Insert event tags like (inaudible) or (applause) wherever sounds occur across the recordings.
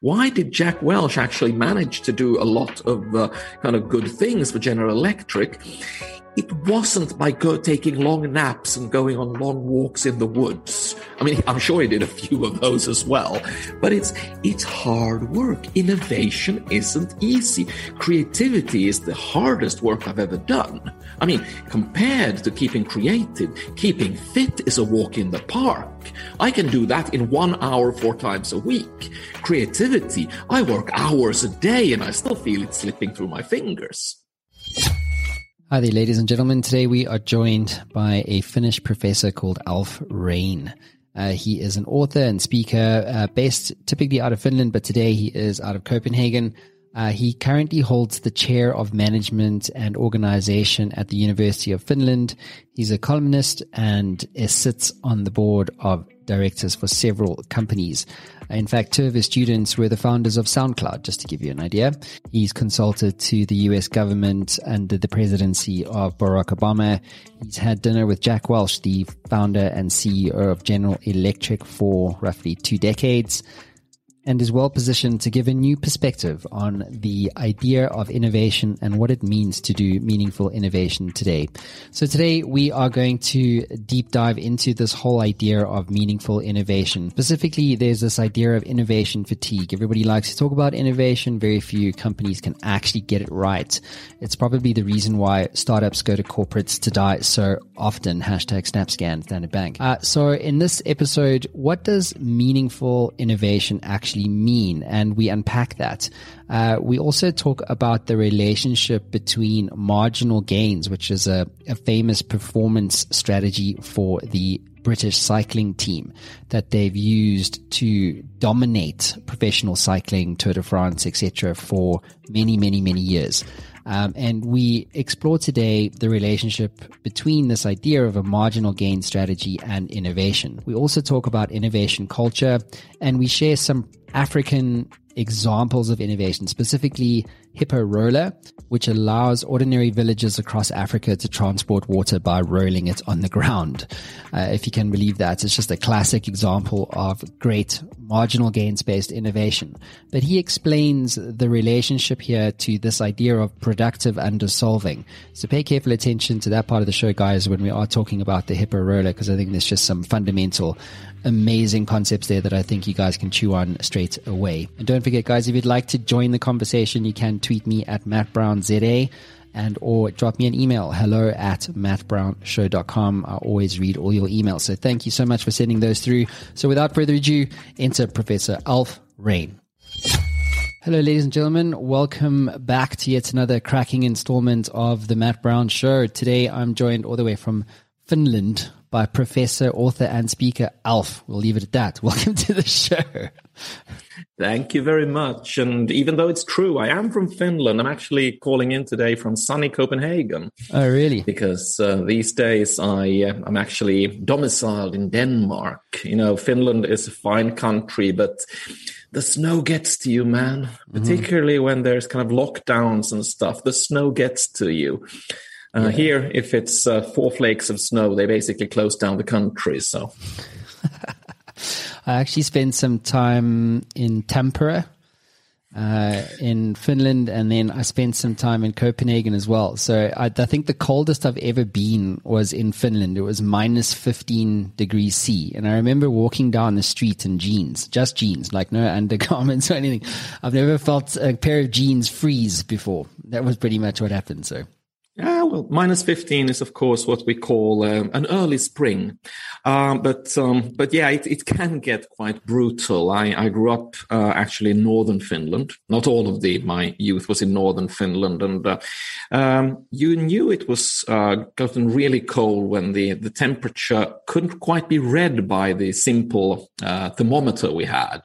Why did Jack Welch actually manage to do a lot of uh, kind of good things for General Electric? It wasn't by go- taking long naps and going on long walks in the woods. I mean, I'm sure he did a few of those as well, but it's, it's hard work. Innovation isn't easy. Creativity is the hardest work I've ever done. I mean, compared to keeping creative, keeping fit is a walk in the park. I can do that in one hour, four times a week. Creativity, I work hours a day and I still feel it slipping through my fingers. Hi there, ladies and gentlemen. Today we are joined by a Finnish professor called Alf Rehn. Uh, he is an author and speaker uh, based typically out of Finland, but today he is out of Copenhagen. Uh, he currently holds the chair of management and organization at the University of Finland. He's a columnist and sits on the board of directors for several companies. In fact, two of his students were the founders of SoundCloud, just to give you an idea. He's consulted to the US government under the presidency of Barack Obama. He's had dinner with Jack Welch, the founder and CEO of General Electric for roughly two decades and is well positioned to give a new perspective on the idea of innovation and what it means to do meaningful innovation today. So today we are going to deep dive into this whole idea of meaningful innovation. Specifically, there's this idea of innovation fatigue. Everybody likes to talk about innovation. Very few companies can actually get it right. It's probably the reason why startups go to corporates to die so often. Hashtag SnapScan, Standard Bank. Uh, so in this episode, what does meaningful innovation actually actually mean, and we unpack that. Uh, we also talk about the relationship between marginal gains, which is a, a famous performance strategy for the British cycling team that they've used to dominate professional cycling, Tour de France, etc., for many, many, many years. Um, and we explore today the relationship between this idea of a marginal gain strategy and innovation. We also talk about innovation culture and we share some African examples of innovation, specifically Hippo Roller, which allows ordinary villagers across Africa to transport water by rolling it on the ground. Uh, if you can believe that, it's just a classic example of great marginal gains based innovation. But he explains the relationship here to this idea of productive undersolving. So pay careful attention to that part of the show, guys, when we are talking about the Hippo Roller, because I think there's just some fundamental amazing concepts there that I think you guys can chew on straight away. And don't forget, guys, if you'd like to join the conversation, you can tweet me at mattbrownza and or drop me an email hello at mattbrownshow.com i always read all your emails so thank you so much for sending those through so without further ado enter professor alf Rehn Hello, ladies and gentlemen. Welcome back to yet another cracking installment of the Matt Brown Show. Today, I'm joined all the way from Finland by Professor, author, and speaker Alf. We'll leave it at that. (laughs) Welcome to the show. Thank you very much. And even though it's true, I am from Finland. I'm actually calling in today from sunny Copenhagen. Oh, really? Because uh, these days I uh, I'm actually domiciled in Denmark. You know, Finland is a fine country, but the snow gets to you, man. Mm-hmm. Particularly when there's kind of lockdowns and stuff. The snow gets to you. Uh, yeah. Here, if it's uh, four flakes of snow, they basically close down the country. So, (laughs) I actually spent some time in Tampere, uh, in Finland, and then I spent some time in Copenhagen as well. So I, I, think the coldest I've ever been was in Finland. It was minus 15 degrees C. And I remember walking down the street in jeans, just jeans, like no (laughs) undergarments or anything. I've never felt a pair of jeans freeze before. That was pretty much what happened. So yeah, well, minus 15 is, of course, what we call um, an early spring. Um, but, um, but yeah, it, it can get quite brutal. I, I grew up uh, actually in northern Finland. Not all of the, my youth was in northern Finland. And uh, um, you knew it was uh, gotten really cold when the, the temperature couldn't quite be read by the simple uh, thermometer we had.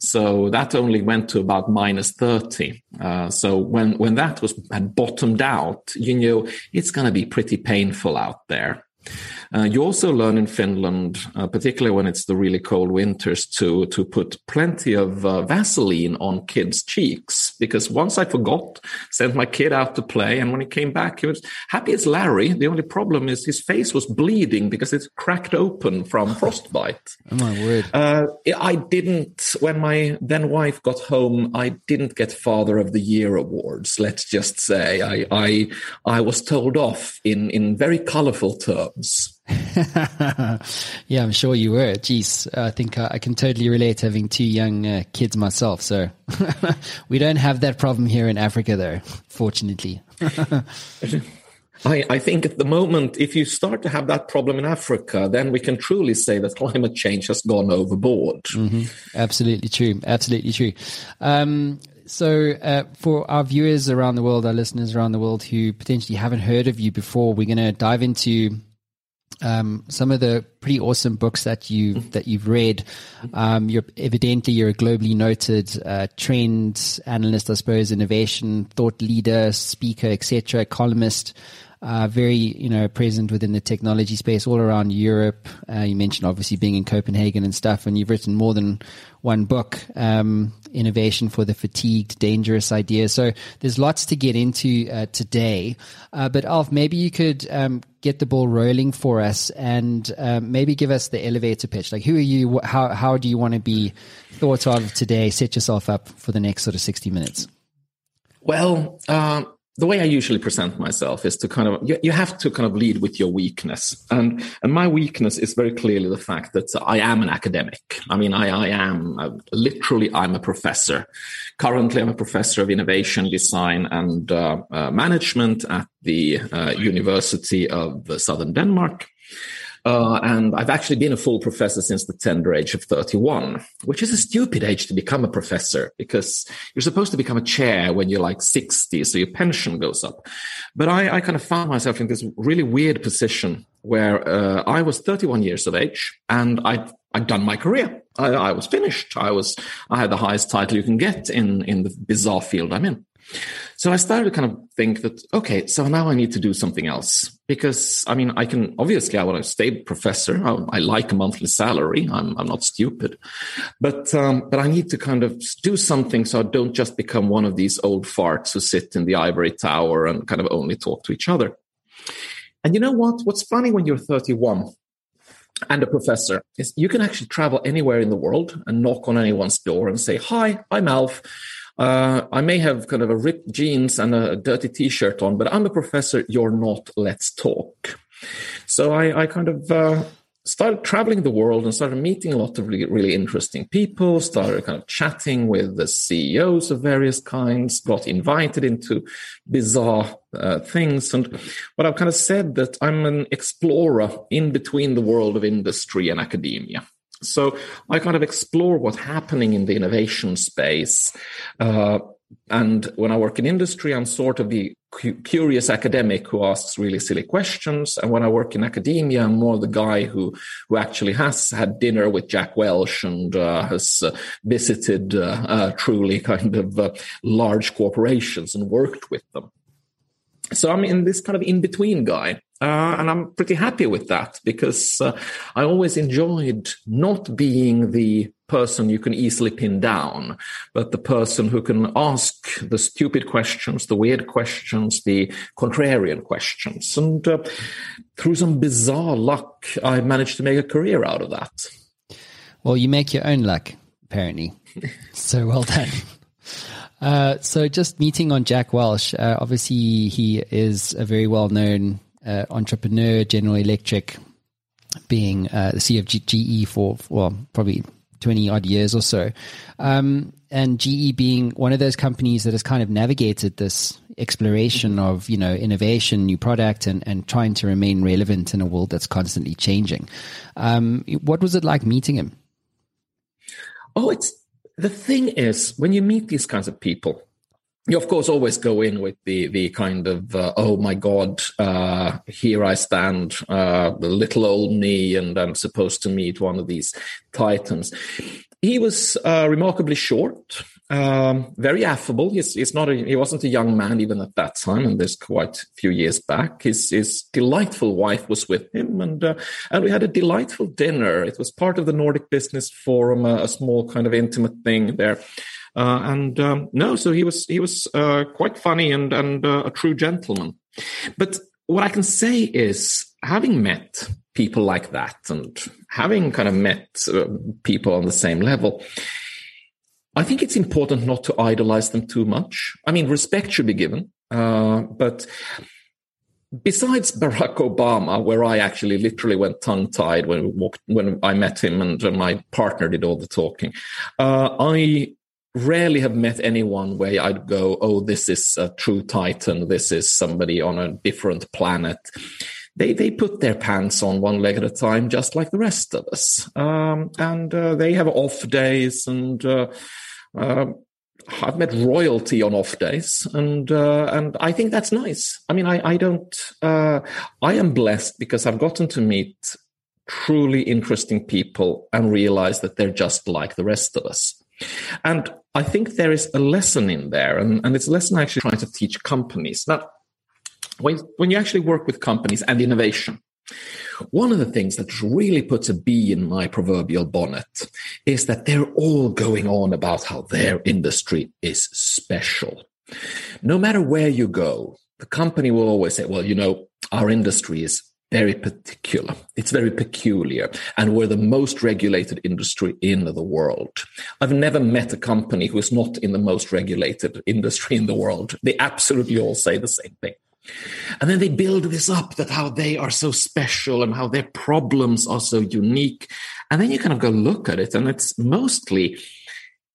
So that only went to about minus 30. Uh, so when, when that was had bottomed out, you knew it's going to be pretty painful out there. Uh, you also learn in Finland, uh, particularly when it's the really cold winters, to to put plenty of uh, Vaseline on kids' cheeks. Because once I forgot, sent my kid out to play, and when he came back, he was happy as Larry. The only problem is his face was bleeding because it's cracked open from (laughs) frostbite. oh my word! Uh, I didn't. When my then wife got home, I didn't get Father of the Year awards. Let's just say I I I was told off in in very colourful terms. (laughs) yeah, I'm sure you were. Jeez, I think I, I can totally relate having two young uh, kids myself. So (laughs) we don't have that problem here in Africa, though, fortunately. (laughs) I, I, think at the moment, if you start to have that problem in Africa, then we can truly say that climate change has gone overboard. Mm-hmm. Absolutely true. Absolutely true. Um, so, uh, for our viewers around the world, our listeners around the world who potentially haven't heard of you before, we're going to dive into um, some of the pretty awesome books that you that you've read. Um, you're evidently you're a globally noted uh, trend analyst, I suppose, innovation thought leader, speaker, etc., columnist. Uh, very, you know, present within the technology space all around Europe. Uh, you mentioned obviously being in Copenhagen and stuff, and you've written more than one book, um, Innovation for the Fatigued, Dangerous Idea. So there's lots to get into uh, today. Uh, but Alf, maybe you could um, get the ball rolling for us and um, maybe give us the elevator pitch. Like, who are you? How, how do you want to be thought of today? Set yourself up for the next sort of 60 minutes. Well, uh, the way I usually present myself is to kind of you, you, have to kind of lead with your weakness, and and my weakness is very clearly the fact that I am an academic. I mean, I I am uh, literally I'm a professor. Currently, I'm a professor of innovation design and uh, uh, management at the uh, University of Southern Denmark. Uh, and I've actually been a full professor since the tender age of 31, which is a stupid age to become a professor because you're supposed to become a chair when you're like 60, so your pension goes up. But I, I kind of found myself in this really weird position where uh, I was 31 years of age and I I'd done my career. I, I, was finished. I was I had the highest title you can get in in the bizarre field I'm in. So I started to kind of think that, okay, so now I need to do something else because I mean, I can obviously I want to stay professor. I, I like a monthly salary. I'm, I'm not stupid, but, um, but I need to kind of do something so I don't just become one of these old farts who sit in the ivory tower and kind of only talk to each other. And you know what? What's funny when you're 31 and a professor is you can actually travel anywhere in the world and knock on anyone's door and say, hi, I'm Alf. Uh, I may have kind of a ripped jeans and a dirty t-shirt on, but I'm a professor. You're not. Let's talk. So I, I kind of uh, started traveling the world and started meeting a lot of really, really interesting people. Started kind of chatting with the CEOs of various kinds. Got invited into bizarre uh, things, and what I've kind of said that I'm an explorer in between the world of industry and academia. So I kind of explore what's happening in the innovation space. Uh, and when I work in industry, I'm sort of the cu- curious academic who asks really silly questions. And when I work in academia, I'm more the guy who, who actually has had dinner with Jack Welch and uh, has uh, visited uh, uh, truly kind of uh, large corporations and worked with them. So I'm in this kind of in between guy. Uh, and I'm pretty happy with that because uh, I always enjoyed not being the person you can easily pin down, but the person who can ask the stupid questions, the weird questions, the contrarian questions. And uh, through some bizarre luck, I managed to make a career out of that. Well, you make your own luck, apparently. (laughs) so well done. Uh, so just meeting on Jack Welch, uh, obviously he is a very well known uh, entrepreneur, General Electric, being uh, the CEO of GE for, well, probably 20 odd years or so. Um, and GE being one of those companies that has kind of navigated this exploration of, you know, innovation, new product, and, and trying to remain relevant in a world that's constantly changing. Um, what was it like meeting him? Oh, it's the thing is, when you meet these kinds of people, you of course always go in with the the kind of uh, oh my god uh, here I stand uh, the little old me and I'm supposed to meet one of these titans. He was uh, remarkably short. Um, very affable. He's, he's not a, he wasn't a young man even at that time, and this quite a few years back. His, his delightful wife was with him, and uh, and we had a delightful dinner. It was part of the Nordic Business Forum, a, a small kind of intimate thing there. Uh, and um, no, so he was he was uh, quite funny and and uh, a true gentleman. But what I can say is, having met people like that, and having kind of met uh, people on the same level, I think it's important not to idolize them too much. I mean, respect should be given, uh, but besides Barack Obama, where I actually literally went tongue tied when we when I met him and my partner did all the talking, uh, I rarely have met anyone where I'd go, "Oh, this is a true titan. This is somebody on a different planet." They they put their pants on one leg at a time, just like the rest of us, um, and uh, they have off days and. Uh, uh, I've met royalty on off days, and uh, and I think that's nice. I mean, I I don't. Uh, I am blessed because I've gotten to meet truly interesting people and realize that they're just like the rest of us. And I think there is a lesson in there, and, and it's a lesson I actually trying to teach companies. Now, when, when you actually work with companies and innovation, one of the things that really puts a bee in my proverbial bonnet is that they're all going on about how their industry is special. No matter where you go, the company will always say, well, you know, our industry is very particular. It's very peculiar. And we're the most regulated industry in the world. I've never met a company who is not in the most regulated industry in the world. They absolutely all say the same thing. And then they build this up that how they are so special and how their problems are so unique. And then you kind of go look at it, and it's mostly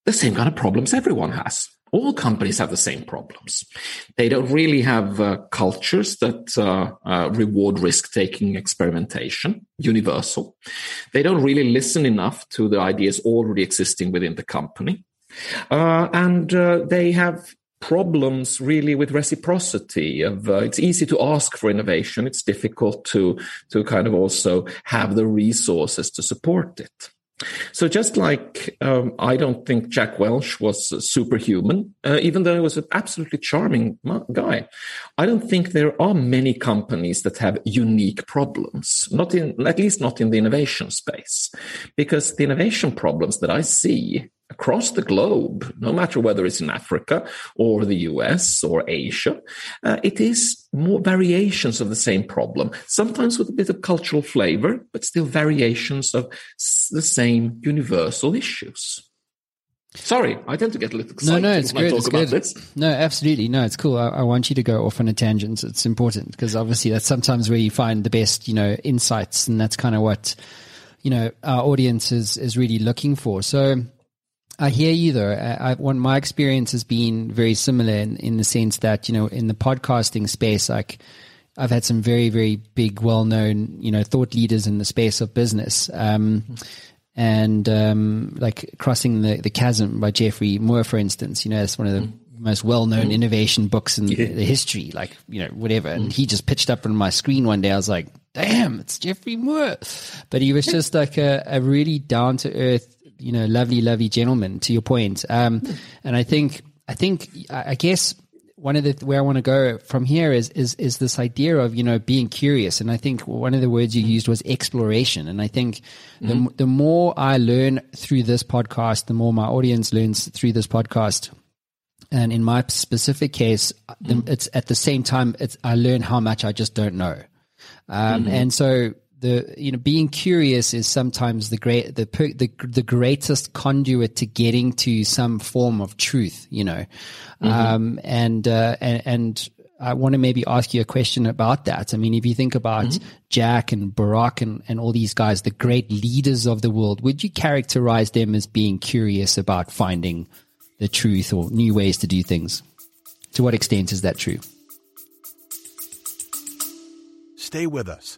the same kind of problems everyone has. All companies have the same problems. They don't really have uh, cultures that uh, uh, reward risk taking experimentation, universal. They don't really listen enough to the ideas already existing within the company. Uh, and uh, they have problems really with reciprocity of uh, it's easy to ask for innovation it's difficult to to kind of also have the resources to support it so just like um, I don't think Jack Welch was superhuman, uh, even though he was an absolutely charming guy, I don't think there are many companies that have unique problems. Not in, at least not in the innovation space, because the innovation problems that I see across the globe, no matter whether it's in Africa or the US or Asia, uh, it is more variations of the same problem, sometimes with a bit of cultural flavor, but still variations of the same universal issues. Sorry, I tend to get a little excited no, no, it's when good, I talk about good. this. No, absolutely. No, it's cool. I, I, want you to go off on a tangent. It's important because obviously that's sometimes where you find the best, you know, insights. And that's kind of what, you know, our audience is, is really looking for. So, I hear you though. I, I, my experience has been very similar in, in the sense that, you know, in the podcasting space, like I've had some very, very big, well known, you know, thought leaders in the space of business. Um, and, um, like crossing the, the chasm by Geoffrey Moore, for instance, you know, it's one of the mm-hmm. most well known mm-hmm. innovation books in yeah. the history, like, you know, whatever. And mm-hmm. he just pitched up on my screen one day. I was like, damn, it's Geoffrey Moore. But he was just like a, a really down to earth, you know, lovely, lovely gentleman. To your point, um, and I think, I think, I guess one of the where I want to go from here is is is this idea of you know being curious, and I think one of the words you used was exploration, and I think mm-hmm. the the more I learn through this podcast, the more my audience learns through this podcast. And in my specific case, mm-hmm. it's at the same time, it's, I learn how much I just don't know. Um, mm-hmm. And so the you know being curious is sometimes the great the the the greatest conduit to getting to some form of truth you know mm-hmm. um, and, uh, and and I want to maybe ask you a question about that. I mean, if you think about mm-hmm. Jack and Barack and, and all these guys, the great leaders of the world, would you characterize them as being curious about finding the truth or new ways to do things? To what extent is that true? Stay with us.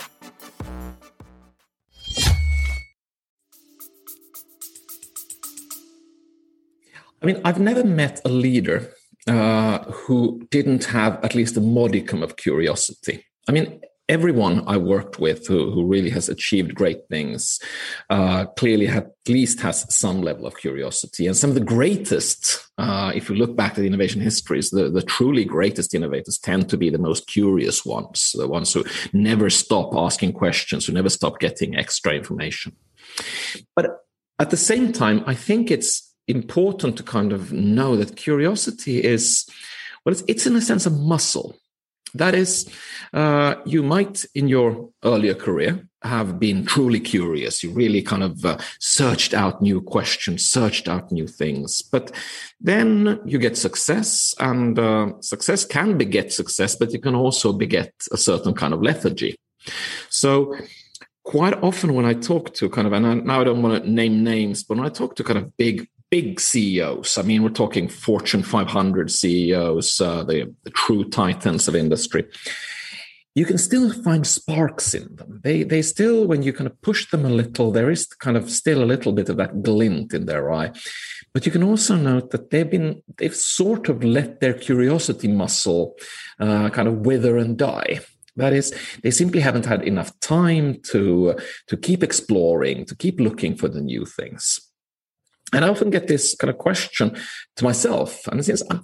I mean, I've never met a leader uh, who didn't have at least a modicum of curiosity. I mean, everyone I worked with who, who really has achieved great things uh, clearly at least has some level of curiosity. And some of the greatest, uh, if you look back at innovation histories, the, the truly greatest innovators tend to be the most curious ones, the ones who never stop asking questions, who never stop getting extra information. But at the same time, I think it's important to kind of know that curiosity is, well, it's, it's in a sense a muscle. That is, uh, you might in your earlier career have been truly curious. You really kind of uh, searched out new questions, searched out new things. But then you get success, and uh, success can beget success, but it can also beget a certain kind of lethargy. So quite often when I talk to kind of, and I, now I don't want to name names, but when I talk to kind of big big CEOs. I mean, we're talking Fortune 500 CEOs, uh, the, the, true titans of industry. You can still find sparks in them. They, they still, when you kind of push them a little, there is kind of still a little bit of that glint in their eye. But you can also note that they've been, they've sort of let their curiosity muscle uh, kind of wither and die. That is, they simply haven't had enough time to, to keep exploring, to keep looking for the new things. And I often get this kind of question to myself. And since I'm,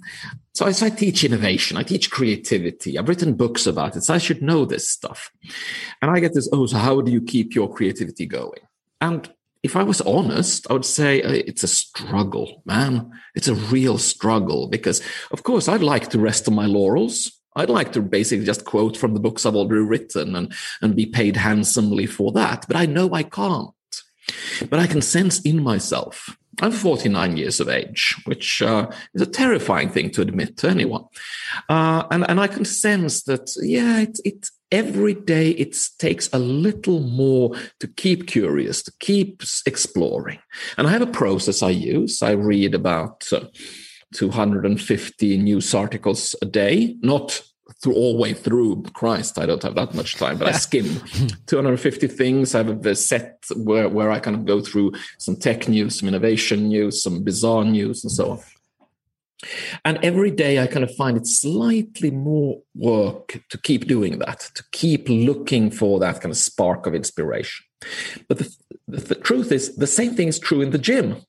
so I, so I teach innovation, I teach creativity. I've written books about it, so I should know this stuff. And I get this, oh, so how do you keep your creativity going? And if I was honest, I would say uh, it's a struggle, man. It's a real struggle because, of course, I'd like to rest on my laurels. I'd like to basically just quote from the books I've already written and, and be paid handsomely for that. But I know I can't. But I can sense in myself I'm 49 years of age, which uh, is a terrifying thing to admit to anyone. Uh, and, and I can sense that, yeah, it, it, every day it takes a little more to keep curious, to keep exploring. And I have a process I use. I read about uh, 250 news articles a day, not through all the way through. Christ, I don't have that much time, but I skim 250 things. I have a set where, where I kind of go through some tech news, some innovation news, some bizarre news, and so on. And every day I kind of find it slightly more work to keep doing that, to keep looking for that kind of spark of inspiration. But the, the, the truth is, the same thing is true in the gym.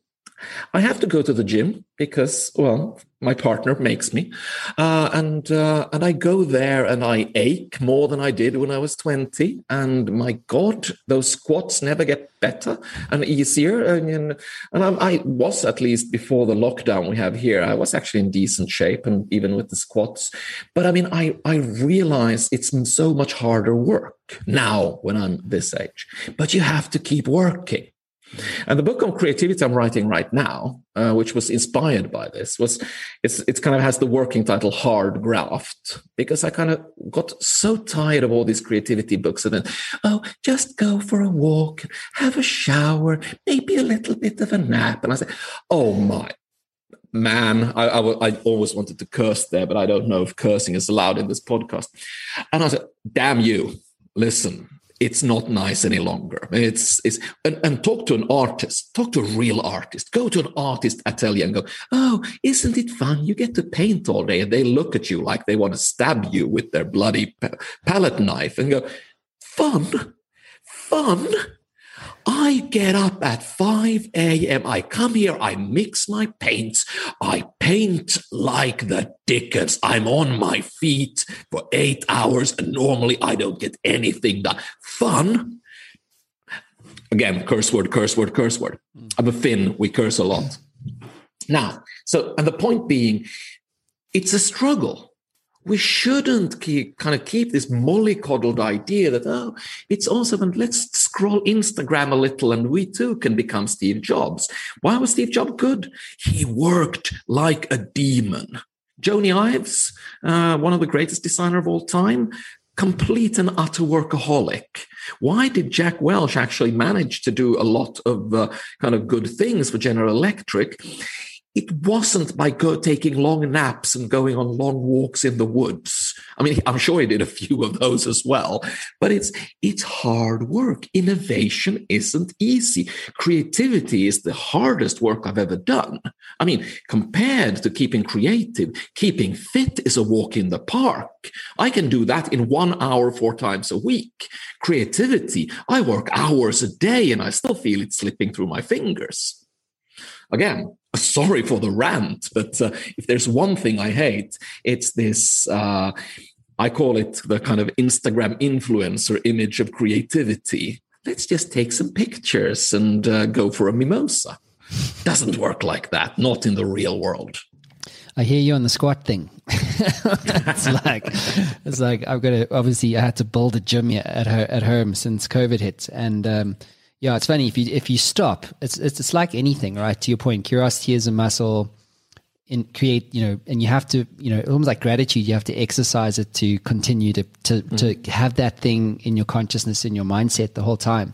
I have to go to the gym because, well, my partner makes me, uh, and uh, and I go there and I ache more than I did when I was twenty. And my God, those squats never get better and easier. And and I, I was at least before the lockdown we have here. I was actually in decent shape, and even with the squats. But I mean, I I realize it's so much harder work now when I'm this age. But you have to keep working. And the book on creativity I'm writing right now, uh, which was inspired by this, was it's it's kind of has the working title "Hard Graft" because I kind of got so tired of all these creativity books and then, oh, just go for a walk, have a shower, maybe a little bit of a nap, and I said, oh my man, I, I, I always wanted to curse there, but I don't know if cursing is allowed in this podcast, and I said, damn you, listen it's not nice any longer. It's it's and, and, talk to an artist, talk to a real artist. Go to an artist atelier and go, oh, isn't it fun? You get to paint all day, and they look at you like they want to stab you with their bloody palette knife, and go, fun, fun. I get up at 5 a.m. I come here, I mix my paints, I paint like the dickens. I'm on my feet for eight hours, and normally I don't get anything done. Fun. Again, curse word, curse word, curse word. Hmm. I'm a Finn, we curse a lot. Now, so, and the point being, it's a struggle we shouldn't keep, kind of keep this mollycoddled idea that oh it's awesome and let's scroll instagram a little and we too can become steve jobs why was steve jobs good he worked like a demon Jony Ives uh, one of the greatest designer of all time complete and utter workaholic. Why did Jack Welch actually manage to do a lot of uh, kind of good things for General Electric? It wasn't by go taking long naps and going on long walks in the woods. I mean, I'm sure he did a few of those as well, but it's it's hard work. Innovation isn't easy. Creativity is the hardest work I've ever done. I mean, compared to keeping creative, keeping fit is a walk in the park. I can do that in one hour four times a week. Creativity, I work hours a day and I still feel it slipping through my fingers. Again, (laughs) sorry for the rant, but uh, if there's one thing I hate, it's this. Uh, I call it the kind of Instagram influencer image of creativity. Let's just take some pictures and uh, go for a mimosa. Doesn't work like that, not in the real world. I hear you on the squat thing. (laughs) it's (laughs) like it's like I've got to obviously I had to build a gym at her at home since COVID hit, and um, yeah, it's funny if you if you stop, it's it's it's like anything, right? To your point, curiosity is a muscle. In create, you know, and you have to, you know, almost like gratitude. You have to exercise it to continue to to mm. to have that thing in your consciousness, in your mindset the whole time.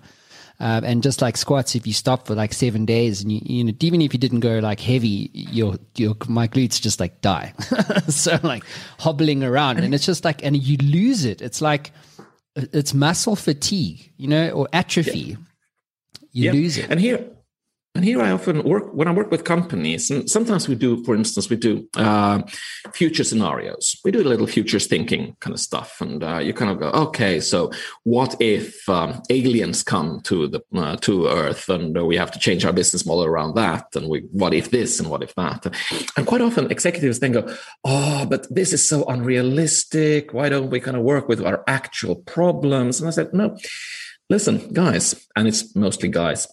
Um, and just like squats, if you stop for like seven days, and you, you know, even if you didn't go like heavy, your your my glutes just like die. (laughs) so like hobbling around, and it's just like, and you lose it. It's like it's muscle fatigue, you know, or atrophy. Yeah you lose it. And here, and here I often work when I work with companies, and sometimes we do, for instance, we do uh, future scenarios. We do a little futures thinking kind of stuff, and uh, you kind of go, okay, so what if um, aliens come to the uh, to Earth, and we have to change our business model around that, and we what if this and what if that, and quite often executives then go, oh, but this is so unrealistic. Why don't we kind of work with our actual problems? And I said, no Listen, guys, and it's mostly guys,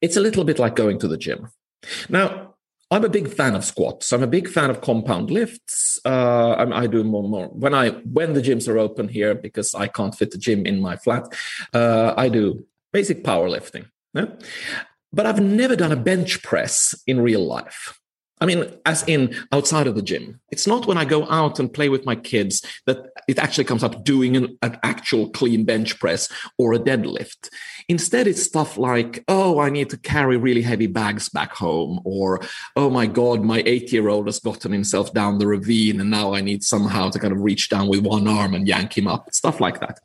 it's a little bit like going to the gym. Now, I'm a big fan of squats. I'm a big fan of compound lifts. Uh, I, I, do more, more when I when the gyms are open here because I can't fit the gym in my flat. Uh, I do basic powerlifting. Yeah? But I've never done a bench press in real life. I mean, as in outside of the gym. It's not when I go out and play with my kids that it actually comes up doing an, an, actual clean bench press or a deadlift. Instead, it's stuff like, oh, I need to carry really heavy bags back home, or oh my God, my eight year old has gotten himself down the ravine and now I need somehow to kind of reach down with one arm and yank him up, stuff like that.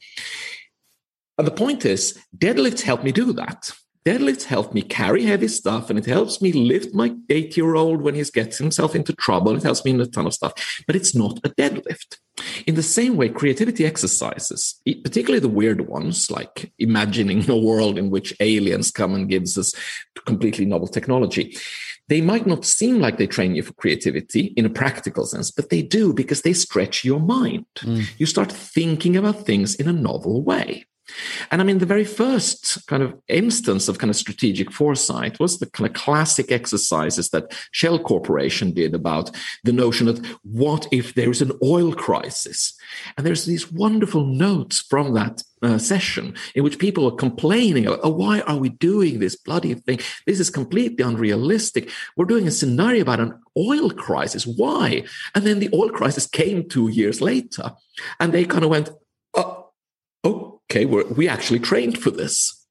And the point is, deadlifts help me do that deadlifts help me carry heavy stuff and it helps me lift my eight year old when he gets himself into trouble. It helps me in a ton of stuff, but it's not a deadlift. In the same way, creativity exercises, particularly the weird ones, like imagining (laughs) a world in which aliens come and gives us completely novel technology, they might not seem like they train you for creativity in a practical sense, but they do because they stretch your mind. Mm. You start thinking about things in a novel way. And I mean, the very first kind of instance of kind of strategic foresight was the kind of classic exercises that Shell Corporation did about the notion that what if there is an oil crisis? And there's these wonderful notes from that uh, session in which people are complaining oh, why are we doing this bloody thing? This is completely unrealistic. We're doing a scenario about an oil crisis. Why? And then the oil crisis came two years later. And they kind of went, okay, we're, we actually trained for this.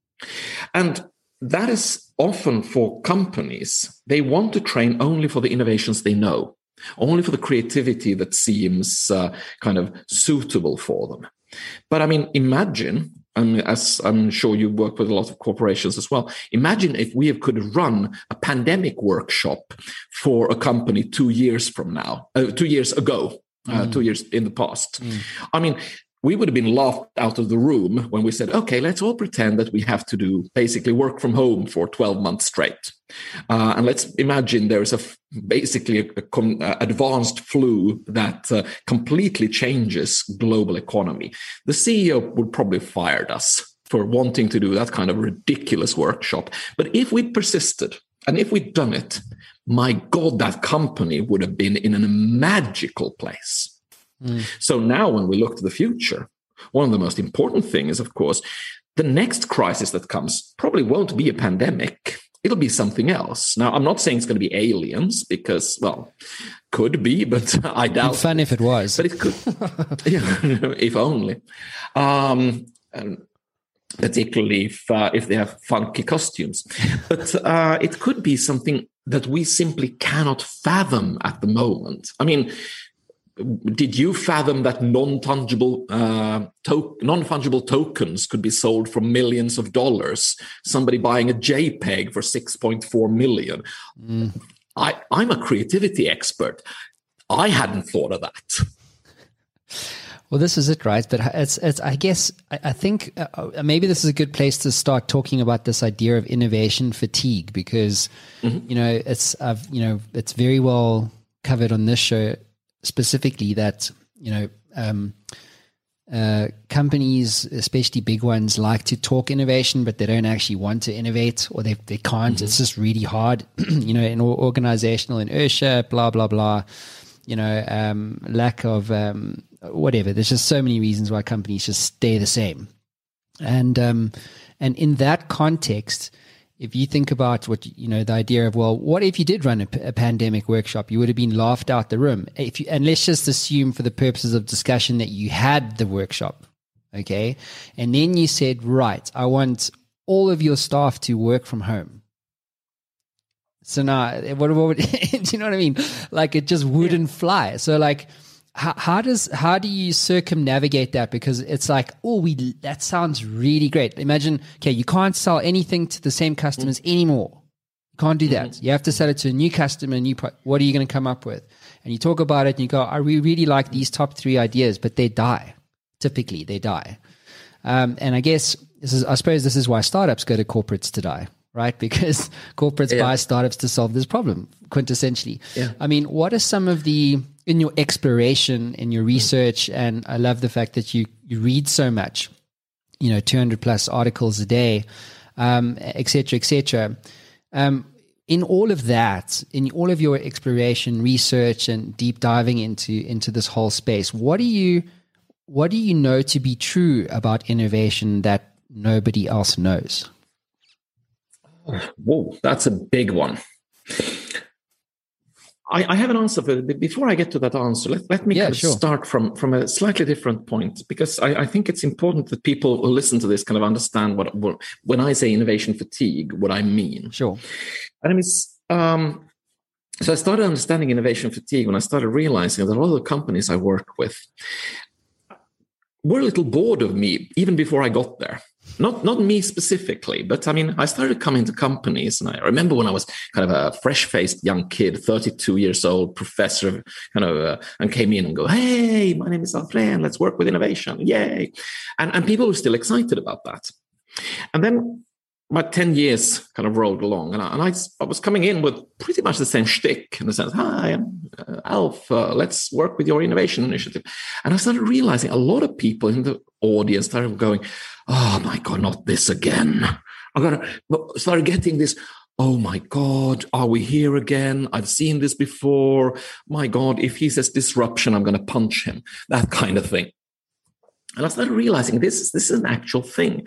And that is often for companies. They want to train only for the innovations they know, only for the creativity that seems uh, kind of suitable for them. But I mean, imagine, and as I'm sure you work with a lot of corporations as well, imagine if we could run a pandemic workshop for a company two years from now, uh, two years ago, uh, mm. two years in the past. Mm. I mean, we would have been laughed out of the room when we said, okay, let's all pretend that we have to do basically work from home for 12 months straight. Uh, and let's imagine there is a basically a, a advanced flu that uh, completely changes global economy. The CEO would probably fired us for wanting to do that kind of ridiculous workshop. But if we'd persisted and if we'd done it, my God, that company would have been in a magical place. Mm. So now, when we look to the future, one of the most important things, of course, the next crisis that comes probably won't be a pandemic. It'll be something else. Now, I'm not saying it's going to be aliens because, well, could be, (laughs) but I doubt. Fun if it was, but it could. (laughs) yeah, (laughs) if only. Um, particularly if uh, if they have funky costumes, but uh, it could be something that we simply cannot fathom at the moment. I mean, did you fathom that non-tangible uh, to- non-fungible tokens could be sold for millions of dollars? Somebody buying a jpeg for 6.4 million. Mm. I, i'm a creativity expert. I hadn't thought of that. Well this is it right? But it's, it's i guess i, I think uh, uh, maybe this is a good place to start talking about this idea of innovation fatigue because mm-hmm. you know it's i've you know it's very well covered on this show specifically that you know um, uh, companies, especially big ones, like to talk innovation, but they don't actually want to innovate, or they they can't. Mm-hmm. It's just really hard, (clears throat) you know, in organizational inertia, blah blah blah. You know, um, lack of um, whatever. There's just so many reasons why companies just stay the same, and um, and in that context, if you think about what you know the idea of well what if you did run a, a, pandemic workshop? You would have been laughed out the room. If you and let's just assume for the purposes of discussion that you had the workshop okay? And then you said right i want all of your staff to work from home. So now what, what (laughs) do you know what i mean? Like it just wouldn't yeah. fly. So like how, how does how do you circumnavigate that? Because it's like oh we that sounds really great. Imagine okay you can't sell anything to the same customers mm-hmm. anymore. You can't do that. Mm-hmm. you have to sell it to a new customer new pro- what are you going to come up with? And you talk about it and you go i we really like these top three ideas but they die. Typically they die. Um, and i guess this is i suppose this is why startups go to corporates to die right? (laughs) Because corporates yeah. buy startups to solve this problem, quintessentially. Yeah. I mean, what are some of the in your exploration, in your research, and I love the fact that you you read so much, you know, two hundred plus articles a day, um, et cetera, et cetera. Um, in all of that, in all of your exploration, research, and deep diving into into this whole space, what do you what do you know to be true about innovation that nobody else knows? Whoa, that's a big one. I, I have an answer for it. Before I get to that answer, let, let me yeah, kind of sure. start from, from a slightly different point because I, I, think it's important that people who listen to this kind of understand what, what when I say innovation fatigue, what I mean. Sure. And I mean, um, so I started understanding innovation fatigue when I started realizing that a lot of the companies I work with were a little bored of me even before I got there not not me specifically, but I mean, I started coming to companies, and I remember when I was kind of a fresh faced young kid, 32 years old, professor, kind of, uh, and came in and go, "Hey, my name is Alfred, let's work with innovation, yay!" And and people were still excited about that. And then about 10 years kind of rolled along and I, and I, I, was coming in with pretty much the same shtick in the sense, hi, I'm uh, Alf, uh, let's work with your innovation initiative. And I started realizing a lot of people in the audience started going, oh my God, not this again. I got to start getting this. Oh my God, are we here again? I've seen this before. My God, if he says disruption, I'm going to punch him. That kind of thing. And I started realizing this, this is an actual thing.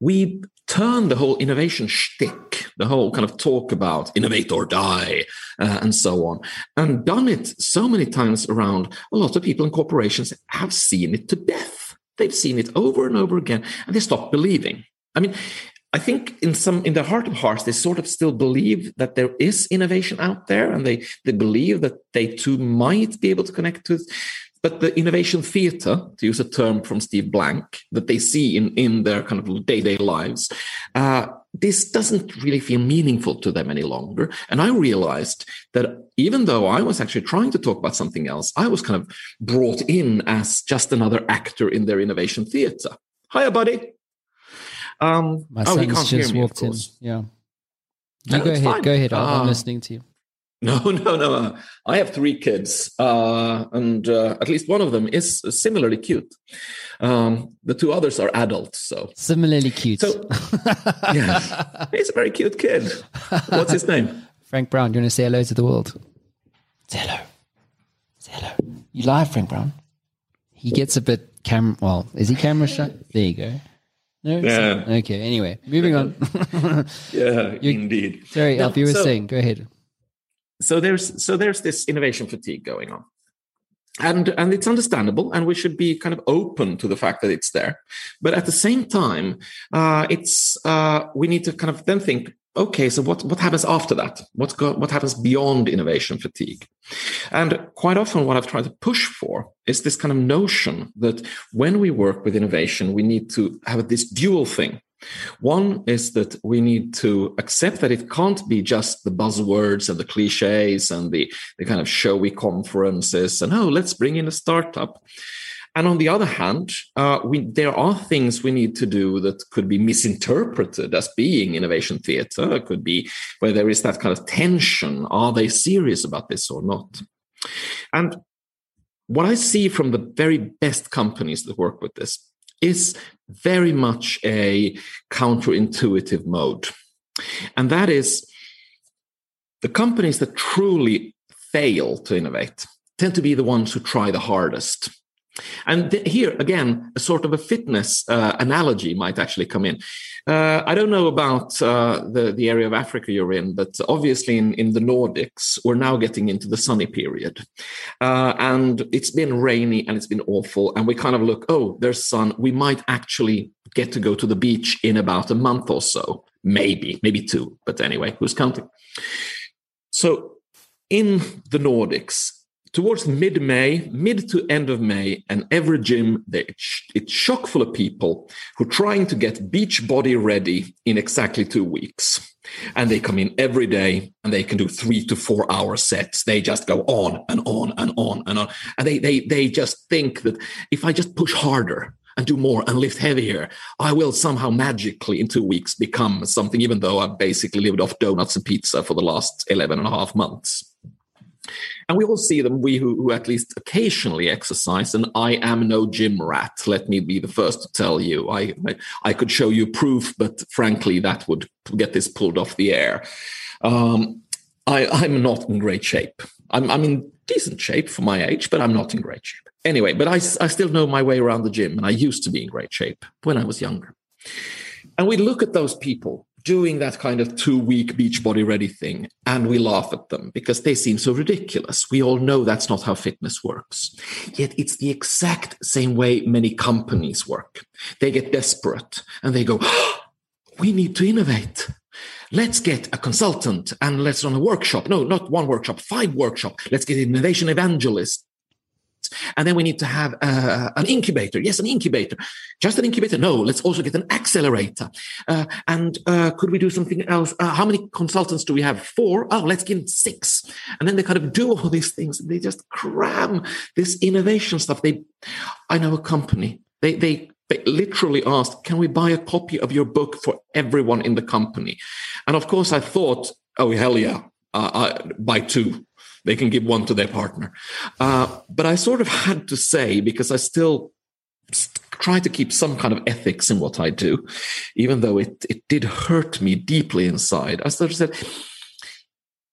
We turn the whole innovation shtick, the whole kind of talk about innovate or die, uh, and so on, and done it so many times around. A lot of people in corporations have seen it to death They've seen it over and over again, and they stop believing. I mean, I think in some in their heart of hearts, they sort of still believe that there is innovation out there, and they they believe that they too might be able to connect to but the innovation theater, to use a term from Steve Blank, that they see in, in their kind of day to day lives, uh, this doesn't really feel meaningful to them any longer. And I realized that even though I was actually trying to talk about something else, I was kind of brought in as just another actor in their innovation theater. Hiya, buddy. Um, My oh, son's just me, walked in. Yeah. You no, go ahead. Fine. Go ahead. I'm uh, listening to you. (laughs) No, no, no. I have three kids, uh, and uh, at least one of them is similarly cute. Um, the two others are adults, so similarly cute. So, (laughs) yeah, he's a very cute kid. What's his name? Frank Brown. Do you want to say hello to the world? Say hello. Say hello. You live, Frank Brown? He gets a bit cam. Well, is he camera shy? There you go. No. Yeah. Okay. Anyway, moving on. yeah, (laughs) indeed. Sorry, no, Alf, you were so, saying. Go ahead so there's so there's this innovation fatigue going on. And and it's understandable and we should be kind of open to the fact that it's there. But at the same time uh, it's uh, we need to kind of then think okay so what what happens after that? What's go, what happens beyond innovation fatigue? And quite often what i've tried to push for is this kind of notion that when we work with innovation we need to have this dual thing one is that we need to accept that it can't be just the buzzwords and the cliches and the, the kind of showy conferences and, oh, let's bring in a startup. And on the other hand, uh, we, there are things we need to do that could be misinterpreted as being innovation theater. It could be where there is that kind of tension. Are they serious about this or not? And what I see from the very best companies that work with this is very much a counterintuitive mode. And that is the companies that truly fail to innovate tend to be the ones who try the hardest. And th- here again, a sort of a fitness uh, analogy might actually come in. Uh, I don't know about uh, the the area of Africa you're in, but obviously in, in the Nordics, we're now getting into the sunny period, uh, and it's been rainy and it's been awful. And we kind of look, oh, there's sun. We might actually get to go to the beach in about a month or so, maybe, maybe two. But anyway, who's counting? So in the Nordics, towards mid May, mid to end of May, and every gym, it's chock full of people who are trying to get beach body ready in exactly two weeks. And they come in every day and they can do three to four hour sets. They just go on and on and on and on. And they, they, they just think that if I just push harder, and do more and lift heavier, I will somehow magically in two weeks become something, even though I've basically lived off donuts and pizza for the last 11 and a half months. And we all see them, we who, who at least occasionally exercise, and I am no gym rat. Let me be the first to tell you. I, I, I could show you proof, but frankly, that would get this pulled off the air. Um, I, I'm not in great shape. I'm, I'm in decent shape for my age, but I'm not in great shape. Anyway, but I, I still know my way around the gym, and I used to be in great shape when I was younger. And we look at those people doing that kind of two week beach body ready thing and we laugh at them because they seem so ridiculous. We all know that's not how fitness works. Yet it's the exact same way many companies work. They get desperate and they go, oh, (gasps) we need to innovate. Let's get a consultant and let's run a workshop. No, not one workshop, five workshop. Let's get an innovation evangelist and then we need to have uh, an incubator. Yes, an incubator. Just an incubator? No, let's also get an accelerator. Uh, and uh, could we do something else? Uh, how many consultants do we have? Four? Oh, let's get six. And then they kind of do all these things. They just cram this innovation stuff. They, I know a company. They, they they literally asked, Can we buy a copy of your book for everyone in the company? And of course, I thought, Oh, hell yeah, uh, I, buy two they can give one to their partner. Uh, but I sort of had to say, because I still try to keep some kind of ethics in what I do, even though it, it did hurt me deeply inside. I sort of said,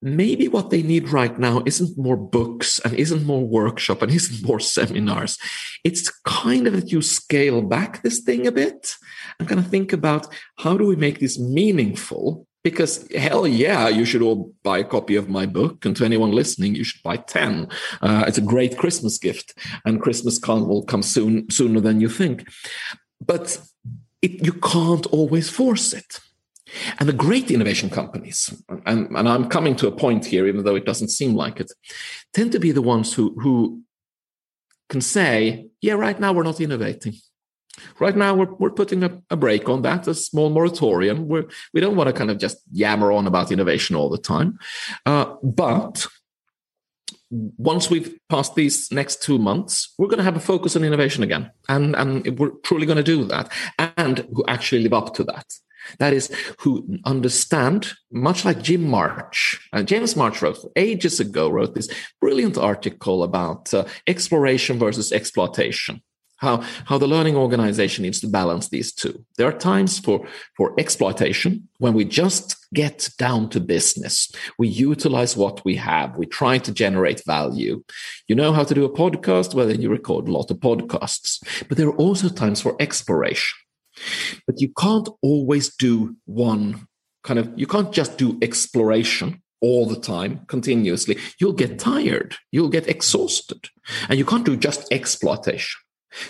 maybe what they need right now isn't more books and isn't more workshop and isn't more (laughs) seminars. It's kind of that you scale back this thing a bit and kind of think about how do we make this meaningful because hell yeah, you should all buy a copy of my book. And to anyone listening, you should buy 10. Uh, it's a great Christmas gift, and Christmas can, will come soon, sooner than you think. But it, you can't always force it. And the great innovation companies, and, and I'm coming to a point here, even though it doesn't seem like it, tend to be the ones who, who can say, yeah, right now we're not innovating. Right now, we're, we're putting a, a break on that, a small moratorium. We're, we don't want to kind of just yammer on about innovation all the time. Uh, but once we've passed these next two months, we're going to have a focus on innovation again. And, and we're truly going to do that and who actually live up to that. That is, who understand, much like Jim March. Uh, James March wrote ages ago, wrote this brilliant article about uh, exploration versus exploitation. How, how the learning organization needs to balance these two. There are times for, for exploitation when we just get down to business. We utilize what we have. We try to generate value. You know how to do a podcast? Well, then you record a lot of podcasts. But there are also times for exploration but you can't always do one kind of, you can't just do exploration all the time continuously. You'll get tired, you'll get exhausted, and you can't do just exploitation.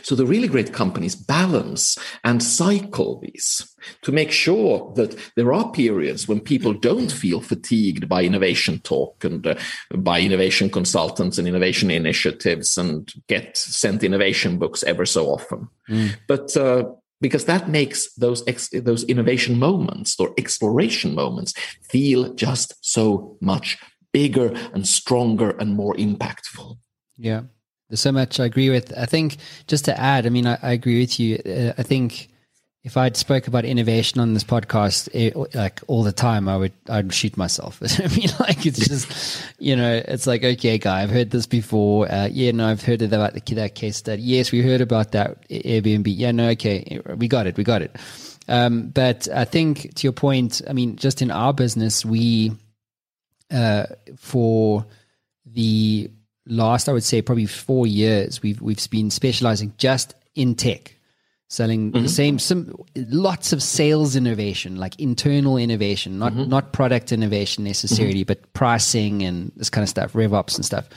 So the really great companies balance and cycle these to make sure that there are periods when people don't feel fatigued by innovation talk and uh, by innovation consultants and innovation initiatives and get sent innovation books ever so often. Mm. But uh, because that makes those ex- those innovation moments or exploration moments feel just so much bigger and stronger and more impactful. Yeah, so much I agree with. I think just to add, I mean, I, I agree with you. Uh, I think if I'd spoke about innovation on this podcast it, like all the time, I would I'd shoot myself. (laughs) I mean, like it's just you know, it's like okay, guy, I've heard this before. Uh, yeah, no, I've heard about the, that case study. Yes, we heard about that Airbnb. Yeah, no, okay, we got it, we got it. Um, but I think to your point, I mean, just in our business, we uh, for the last, I would say, probably four years, we've we've been specializing just in tech selling mm-hmm. the same some lots of sales innovation like internal innovation not mm-hmm. not product innovation necessarily mm-hmm. but pricing and this kind of stuff revops and stuff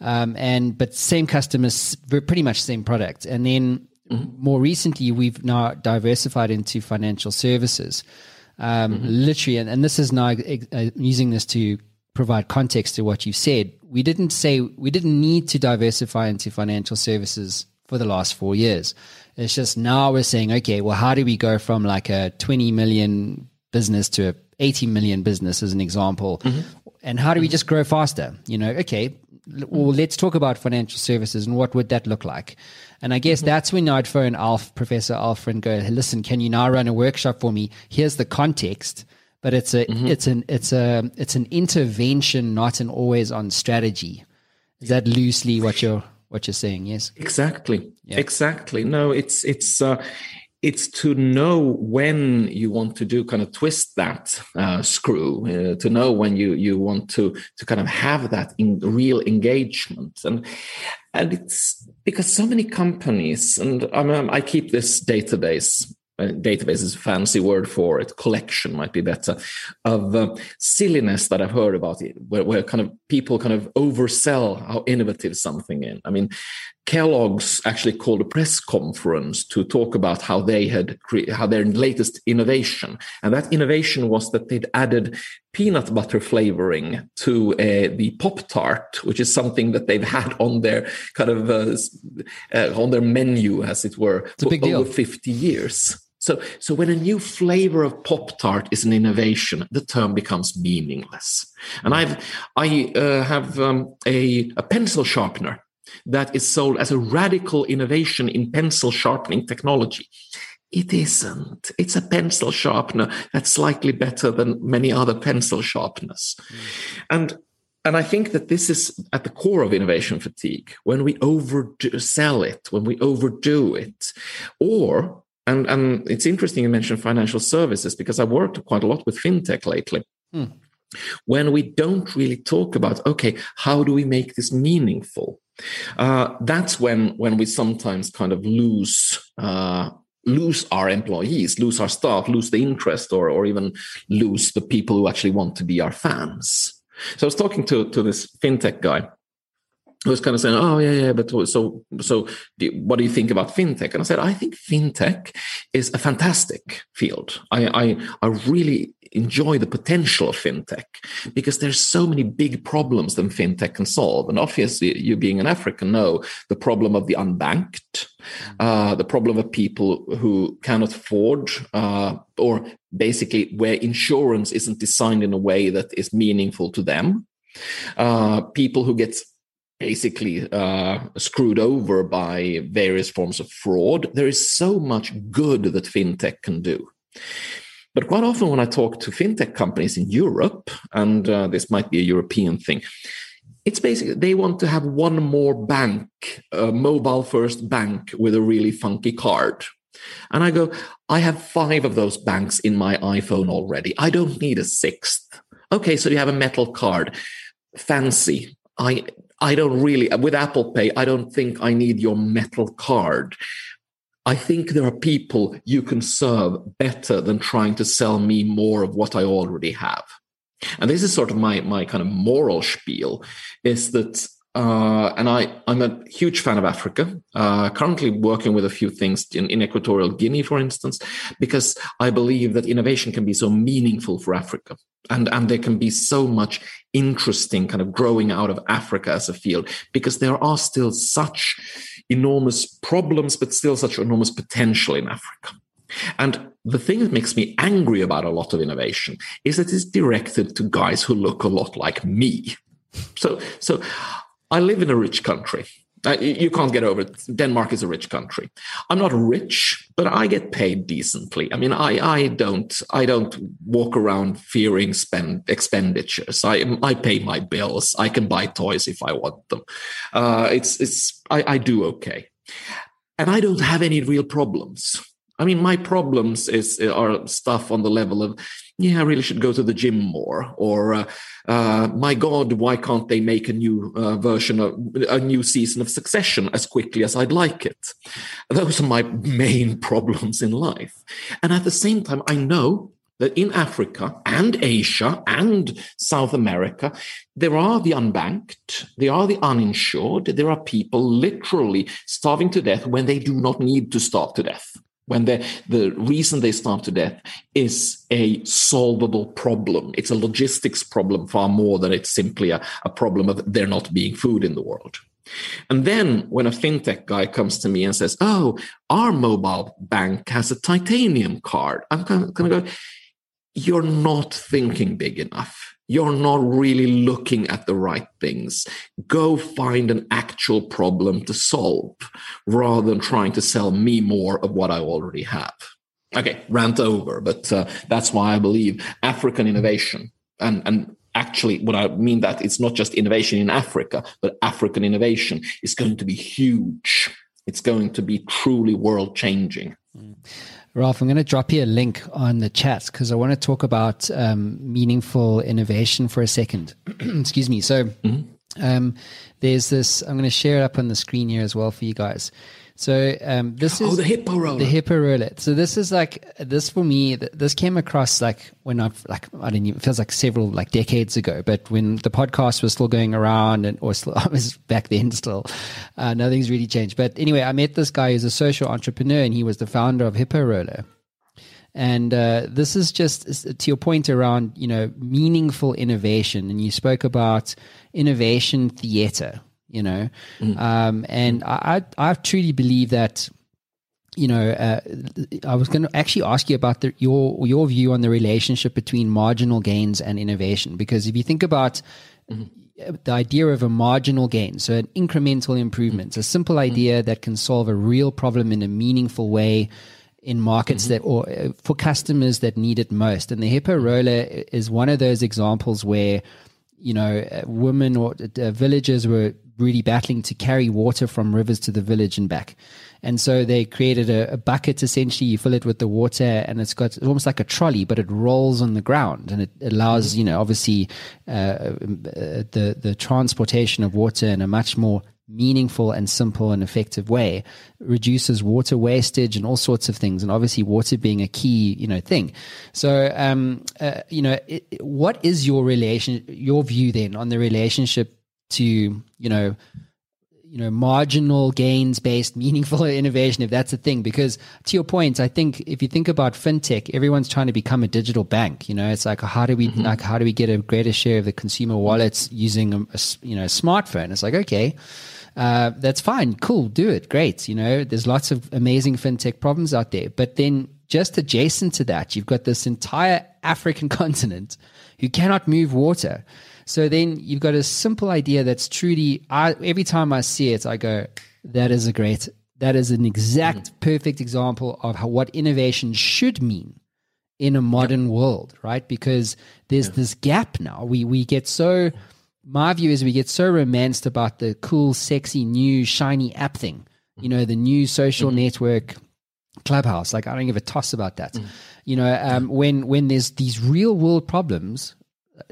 um, and but same customers pretty much same product and then mm-hmm. more recently we've now diversified into financial services um, mm-hmm. literally and, and, this is now uh, using this to provide context to what you said we didn't say we didn't need to diversify into financial services for the last four years it's just now we're saying, okay, well, how do we go from like a 20 million business to a 80 million business as an example? Mm-hmm. And how do we just grow faster? You know, okay, well, let's talk about financial services and what would that look like? And I guess mm-hmm. that's when I'd phone Alf, Professor Alf, and go, listen, can you now run a workshop for me? Here's the context, but it's a mm-hmm. it's an it's a it's an intervention, not an always on strategy. Is that loosely what you're what you're saying yes exactly yeah. exactly no it's it's uh it's to know when you want to do kind of twist that uh, screw uh, to know when you you want to to kind of have that in real engagement and and it's because so many companies and I, mean, I keep this database database is a fancy word for it collection might be better of uh, silliness that i've heard about it where, where kind of people kind of oversell how innovative something is. I mean kellogg's actually called a press conference to talk about how they had cre- how their latest innovation and that innovation was that they'd added peanut butter flavoring to uh, the pop tart which is something that they've had on their kind of uh, uh, on their menu as it were for over 50 years so, so when a new flavor of Pop Tart is an innovation, the term becomes meaningless. And I've, I uh, have um, a, a pencil sharpener that is sold as a radical innovation in pencil sharpening technology. It isn't. It's a pencil sharpener that's slightly better than many other pencil sharpeners. Mm. And and I think that this is at the core of innovation fatigue when we oversell it, when we overdo it, or and, and it's interesting you mentioned financial services because I've worked quite a lot with fintech lately. Hmm. When we don't really talk about, okay, how do we make this meaningful? Uh, that's when when we sometimes kind of lose uh, lose our employees, lose our staff, lose the interest, or or even lose the people who actually want to be our fans. So I was talking to to this fintech guy, was kind of saying, "Oh yeah, yeah, but so so, do, what do you think about fintech?" And I said, "I think fintech is a fantastic field. I I, I really enjoy the potential of fintech because there's so many big problems that fintech can solve. And obviously, you being an African know the problem of the unbanked, mm-hmm. uh, the problem of people who cannot afford, uh, or basically where insurance isn't designed in a way that is meaningful to them. Uh, people who get basically uh, screwed over by various forms of fraud. There is so much good that fintech can do. But quite often, when I talk to fintech companies in Europe, and uh, this might be a European thing, it's basically they want to have one more bank, a mobile first bank with a really funky card. And I go, I have five of those banks in my iPhone already. I don't need a sixth. Okay, so you have a metal card. Fancy. I I don't really with Apple Pay, I don't think I need your metal card. I think there are people you can serve better than trying to sell me more of what I already have. And this is sort of my my kind of moral spiel is that uh, and I, I'm a huge fan of Africa. Uh, currently working with a few things in, in Equatorial Guinea, for instance, because I believe that innovation can be so meaningful for Africa. And, and there can be so much interesting kind of growing out of Africa as a field, because there are still such enormous problems, but still such enormous potential in Africa. And the thing that makes me angry about a lot of innovation is that it's directed to guys who look a lot like me. So, so I live in a rich country. Uh, you can't get over it. Denmark is a rich country. I'm not rich, but I get paid decently. I mean, I, I don't I don't walk around fearing spend expenditures. I I pay my bills. I can buy toys if I want them. Uh, it's it's I, I do okay, and I don't have any real problems. I mean, my problems is are stuff on the level of yeah, I really should go to the gym more. Or, uh, uh, my God, why can't they make a new uh, version of a new season of Succession as quickly as I'd like it? Those are my main (laughs) problems in life. And at the same time, I know that in Africa and Asia and South America, there are the unbanked, there are the uninsured, there are people literally starving to death when they do not need to starve to death when the, the reason they starve to death is a solvable problem. It's a logistics problem far more than it's simply a, a problem of there not being food in the world. And then when a fintech guy comes to me and says, Oh, our mobile bank has a titanium card, I'm going to go, You're not thinking big enough you're not really looking at the right things. Go find an actual problem to solve rather than trying to sell me more of what I already have. Okay, rant over, but uh, that's why I believe African innovation and, and actually what I mean that it's not just innovation in Africa, but African innovation is going to be huge. It's going to be truly world changing. Ralph, I'm going to drop you a link on the chat because I want to talk about um, meaningful innovation for a second. (clears throat) Excuse me. So, mm-hmm. um, there's this, I'm going to share it up on the screen here as well for you guys. So um, this is oh the hippo roller. The hippo roller. So this is like this for me. This came across like when I've like I don't. It feels like several like decades ago, but when the podcast was still going around and or still (laughs) I was back then still. Uh, nothing's really changed. But anyway, I met this guy who's a social entrepreneur, and he was the founder of Hippo Roller. And uh, this is just to your point around you know meaningful innovation, and you spoke about innovation theater you know mm. um, and I, I truly believe that you know uh, i was going to actually ask you about the, your your view on the relationship between marginal gains and innovation because if you think about mm-hmm. the idea of a marginal gain so an incremental improvement mm-hmm. a simple mm-hmm. idea mm-hmm. that can solve a real problem in a meaningful way in markets mm-hmm. that or uh, for customers that need it most and the hippo roller is one of those examples where you know uh, women or uh, villagers were really battling to carry water from rivers to the village and back. And so they created a, a, bucket essentially, you fill it with the water and it's got almost like a trolley, but it rolls on the ground and it allows, mm-hmm. you know, obviously uh, uh, the, the transportation of water in a much more meaningful and simple and effective way reduces water wastage and all sorts of things and obviously water being a key you know thing so um uh, you know it, what is your relation your view then on the relationship to you know you know marginal gains based (laughs) meaningful innovation if that's a thing. Because to your point i think if you think about fintech everyone's trying to become a digital bank you know? It's like how do we mm-hmm. like how do we get a greater share of the consumer wallets using a, a you know a smartphone? It's like okay uh, that's fine. Cool. Do it. Great. You know there's lots of amazing fintech problems out there. But then just adjacent to that you've got this entire african (laughs) continent who cannot move water so then you've got a simple idea that's truly, I, every time I see it, I go, that is a great, that is an exact mm. perfect example of how, what innovation should mean in a modern world, right? Because there's yeah. this gap now. We, we get so, my view is we get so romanced about the cool, sexy, new, shiny app thing, you know, the new social mm-hmm. network clubhouse. Like I don't give a toss about that. Mm. You know, um, when when there's these real world problems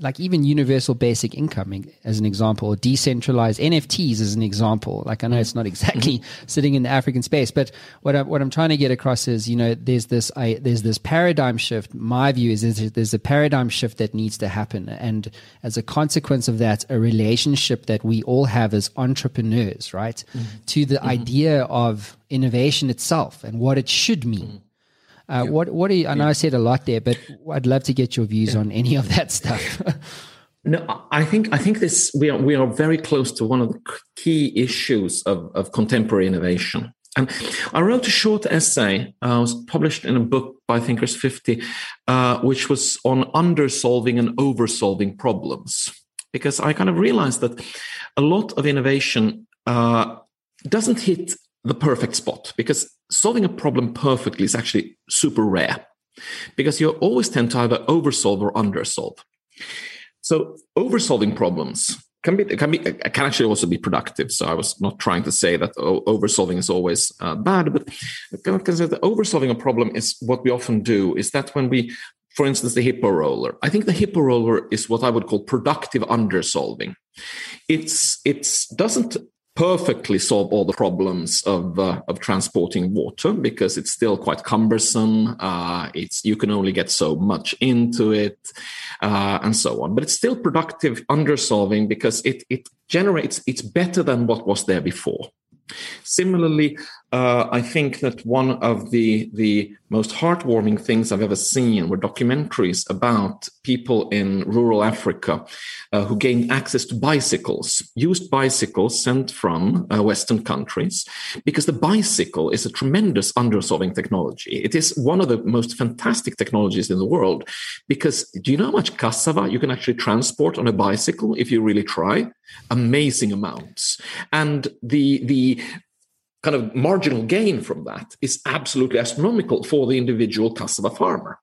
like even universal basic income as an example, or decentralized NFTs as an example. Like I know it's not (laughs) exactly sitting in the African space, but what I, what I'm trying to get across is, you know, there's this I, there's this paradigm shift. My view is, is there's a paradigm shift that needs to happen, and as a consequence of that, a relationship that we all have as entrepreneurs, right, mm-hmm. to the mm-hmm. idea of innovation itself and what it should mean. Mm-hmm. Uh, yeah. What what are you, I know yeah. I said a lot there, but I'd love to get your views yeah. on any of that stuff. (laughs) no, I think I think this we are we are very close to one of the key issues of, of contemporary innovation. And I wrote a short essay, uh, was published in a book by Thinkers 50, uh, which was on undersolving and oversolving problems. Because I kind of realized that a lot of innovation uh, doesn't hit the perfect spot because solving a problem perfectly is actually super rare because you always tend to either oversolve or undersolve. So oversolving problems can be can be can actually also be productive. So I was not trying to say that oversolving is always uh, bad, but because the oversolving a problem is what we often do. Is that when we for instance, the hippo roller. I think the hippo roller is what I would call productive undersolving. It's it's doesn't perfectly solve all the problems of uh, of transporting water because it's still quite cumbersome. Uh, it's you can only get so much into it, uh, and so on. But it's still productive undersolving because it it generates. It's better than what was there before. Similarly, uh, I think that one of the the most heartwarming things I've ever seen were documentaries about people in rural Africa uh, who gained access to bicycles, used bicycles sent from uh, Western countries, because the bicycle is a tremendous undersolving technology. It is one of the most fantastic technologies in the world because do you know how much cassava you can actually transport on a bicycle if you really try? Amazing amounts. And the the kind of marginal gain from that is absolutely astronomical for the individual cassava farmer.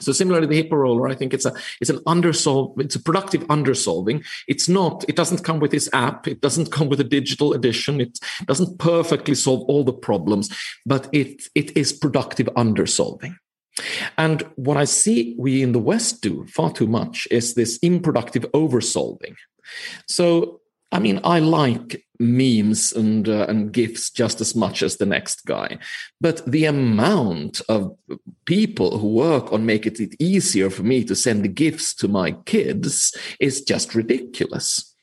So similarly, the hippo roller, I think it's a it's an undersolve, it's a productive undersolving. It's not, it doesn't come with this app, it doesn't come with a digital edition, it doesn't perfectly solve all the problems, but it it is productive undersolving. And what I see we in the West do far too much is this improductive oversolving. So I mean, I like memes and uh, and gifs just as much as the next guy, but the amount of people who work on making it easier for me to send gifs to my kids is just ridiculous.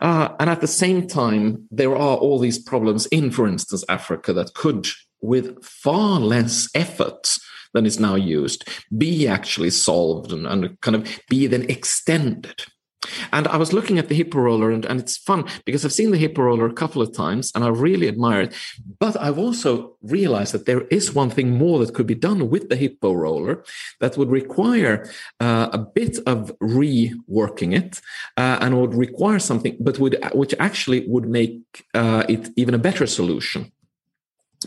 Uh, and at the same time, there are all these problems in, for instance, Africa that could, with far less effort than is now used, be actually solved and, and kind of be then extended. And I was looking at the hippo roller, and, and it's fun because I've seen the hippo roller a couple of times and I really admire it. But I've also realized that there is one thing more that could be done with the hippo roller that would require uh, a bit of reworking it uh, and would require something, but would which actually would make uh, it even a better solution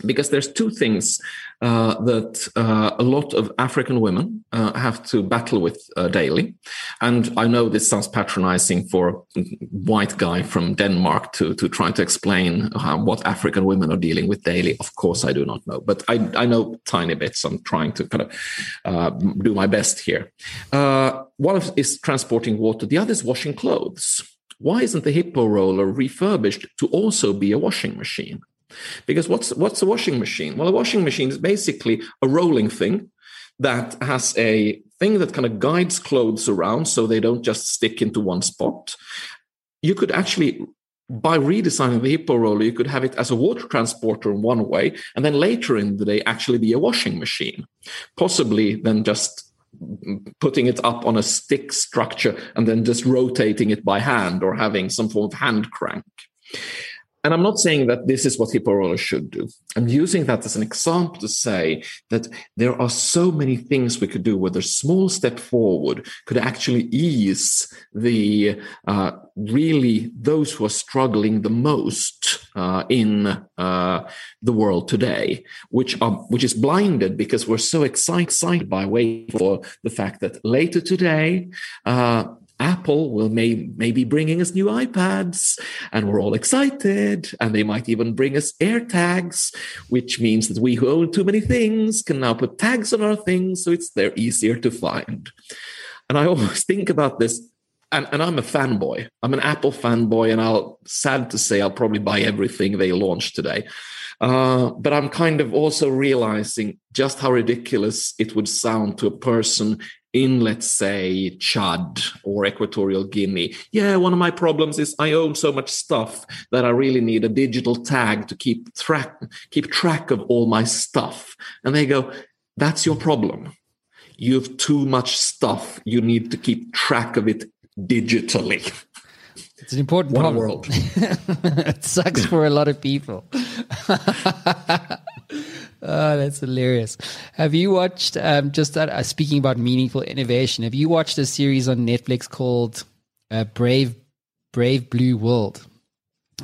because there's two things uh, that uh, a lot of African women uh, have to battle with uh, daily. And I know this sounds patronizing for a white guy from Denmark to, to try to explain how, what African women are dealing with daily. Of course, I do not know, but I, I know tiny bits. I'm trying to kind of uh, do my best here. Uh, one is transporting water, the other is washing clothes. Why isn't the hippo roller refurbished to also be a washing machine? Because what's what's a washing machine? Well, a washing machine is basically a rolling thing that has a thing that kind of guides clothes around so they don't just stick into one spot. You could actually by redesigning the hippo roller, you could have it as a water transporter in one way, and then later in the day, actually be a washing machine. Possibly then just putting it up on a stick structure and then just rotating it by hand or having some form of hand crank. And I'm not saying that this is what hippo rollers should do. I'm using that as an example to say that there are so many things we could do where a small step forward could actually ease the uh, really those who are struggling the most uh, in uh, the world today, which are which is blinded because we're so excited by waiting for the fact that later today uh, Apple will may, maybe bringing us new iPads and we're all excited. And they might even bring us AirTags, which means that we who own too many things can now put tags on our things so it's they're easier to find. And I always (laughs) think about this. And, and I'm a fanboy. I'm an Apple fanboy, and I'll sad to say I'll probably buy everything they launch today. Uh, but I'm kind of also realizing just how ridiculous it would sound to a person in, let's say, Chad or Equatorial Guinea. Yeah, one of my problems is I own so much stuff that I really need a digital tag to keep track keep track of all my stuff. And they go, that's your problem. You have too much stuff. You need to keep track of it digitally. It's an important One problem. world. (laughs) it sucks for a lot of people. (laughs) Oh, that's hilarious. Have you watched, um, just that, uh, speaking about meaningful innovation, have you watched a series on Netflix called uh, Brave Brave Blue World?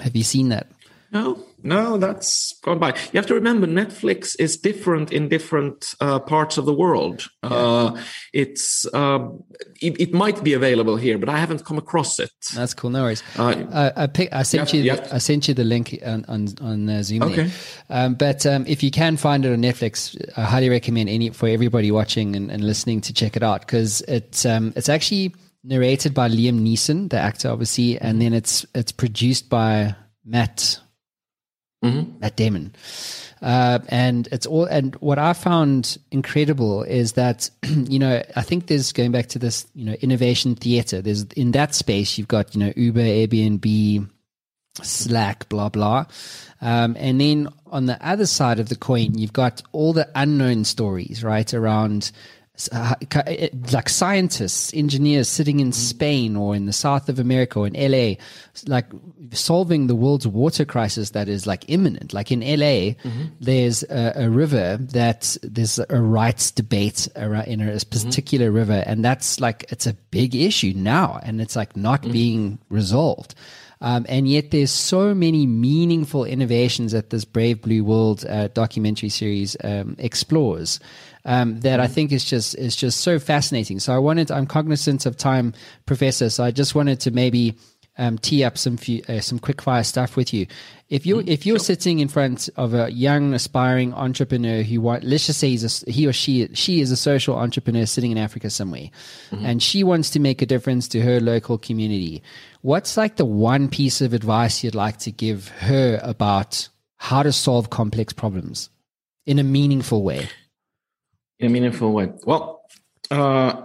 Have you seen that? No, no, that's gone by. You have to remember, Netflix is different in different uh, parts of the world. Yeah. Uh, it's um, it, it, might be available here, but I haven't come across it. That's cool. No worries. Uh, I, pick, I sent you. Yeah. I sent you the link on on, on uh, Zoom. Okay. Um, but um, if you can find it on Netflix, I highly recommend any for everybody watching and, and listening to check it out because it's um, it's actually narrated by Liam Neeson, the actor, obviously, and then it's it's produced by Matt mm-hmm. Matt Damon. Uh, and it's all, and what I found incredible is that, (clears throat) you know, I think there's going back to this, you know, innovation theater. There's in that space, you've got, you know, Uber, Airbnb, Slack, blah, blah. Um, and then on the other side of the coin, you've got all the unknown stories, right? Around, uh, like scientists, engineers sitting in Spain or in the south of America or in LA, like solving the world's water crisis that is like imminent. Like in LA, mm-hmm. there's a, a, river that there's a rights debate around in a mm-hmm. particular mm-hmm. river, and that's like it's a big issue now, and it's like not mm-hmm. being resolved. Um, and yet, there's so many meaningful innovations that this Brave Blue World uh, documentary series um, explores um, that I mm-hmm. think is just is just so fascinating. So I wanted, I'm cognizant of time, Professor. So I just wanted to maybe um, tee up some few, uh, some quick fire stuff with you. If you mm, if you're sure. sitting in front of a young aspiring entrepreneur who want, let's just say he's a, he or she she is a social entrepreneur sitting in Africa somewhere, mm-hmm. and she wants to make a difference to her local community. What's like the one piece of advice you'd like to give her about how to solve complex problems in a meaningful way? In a meaningful way? Well, uh,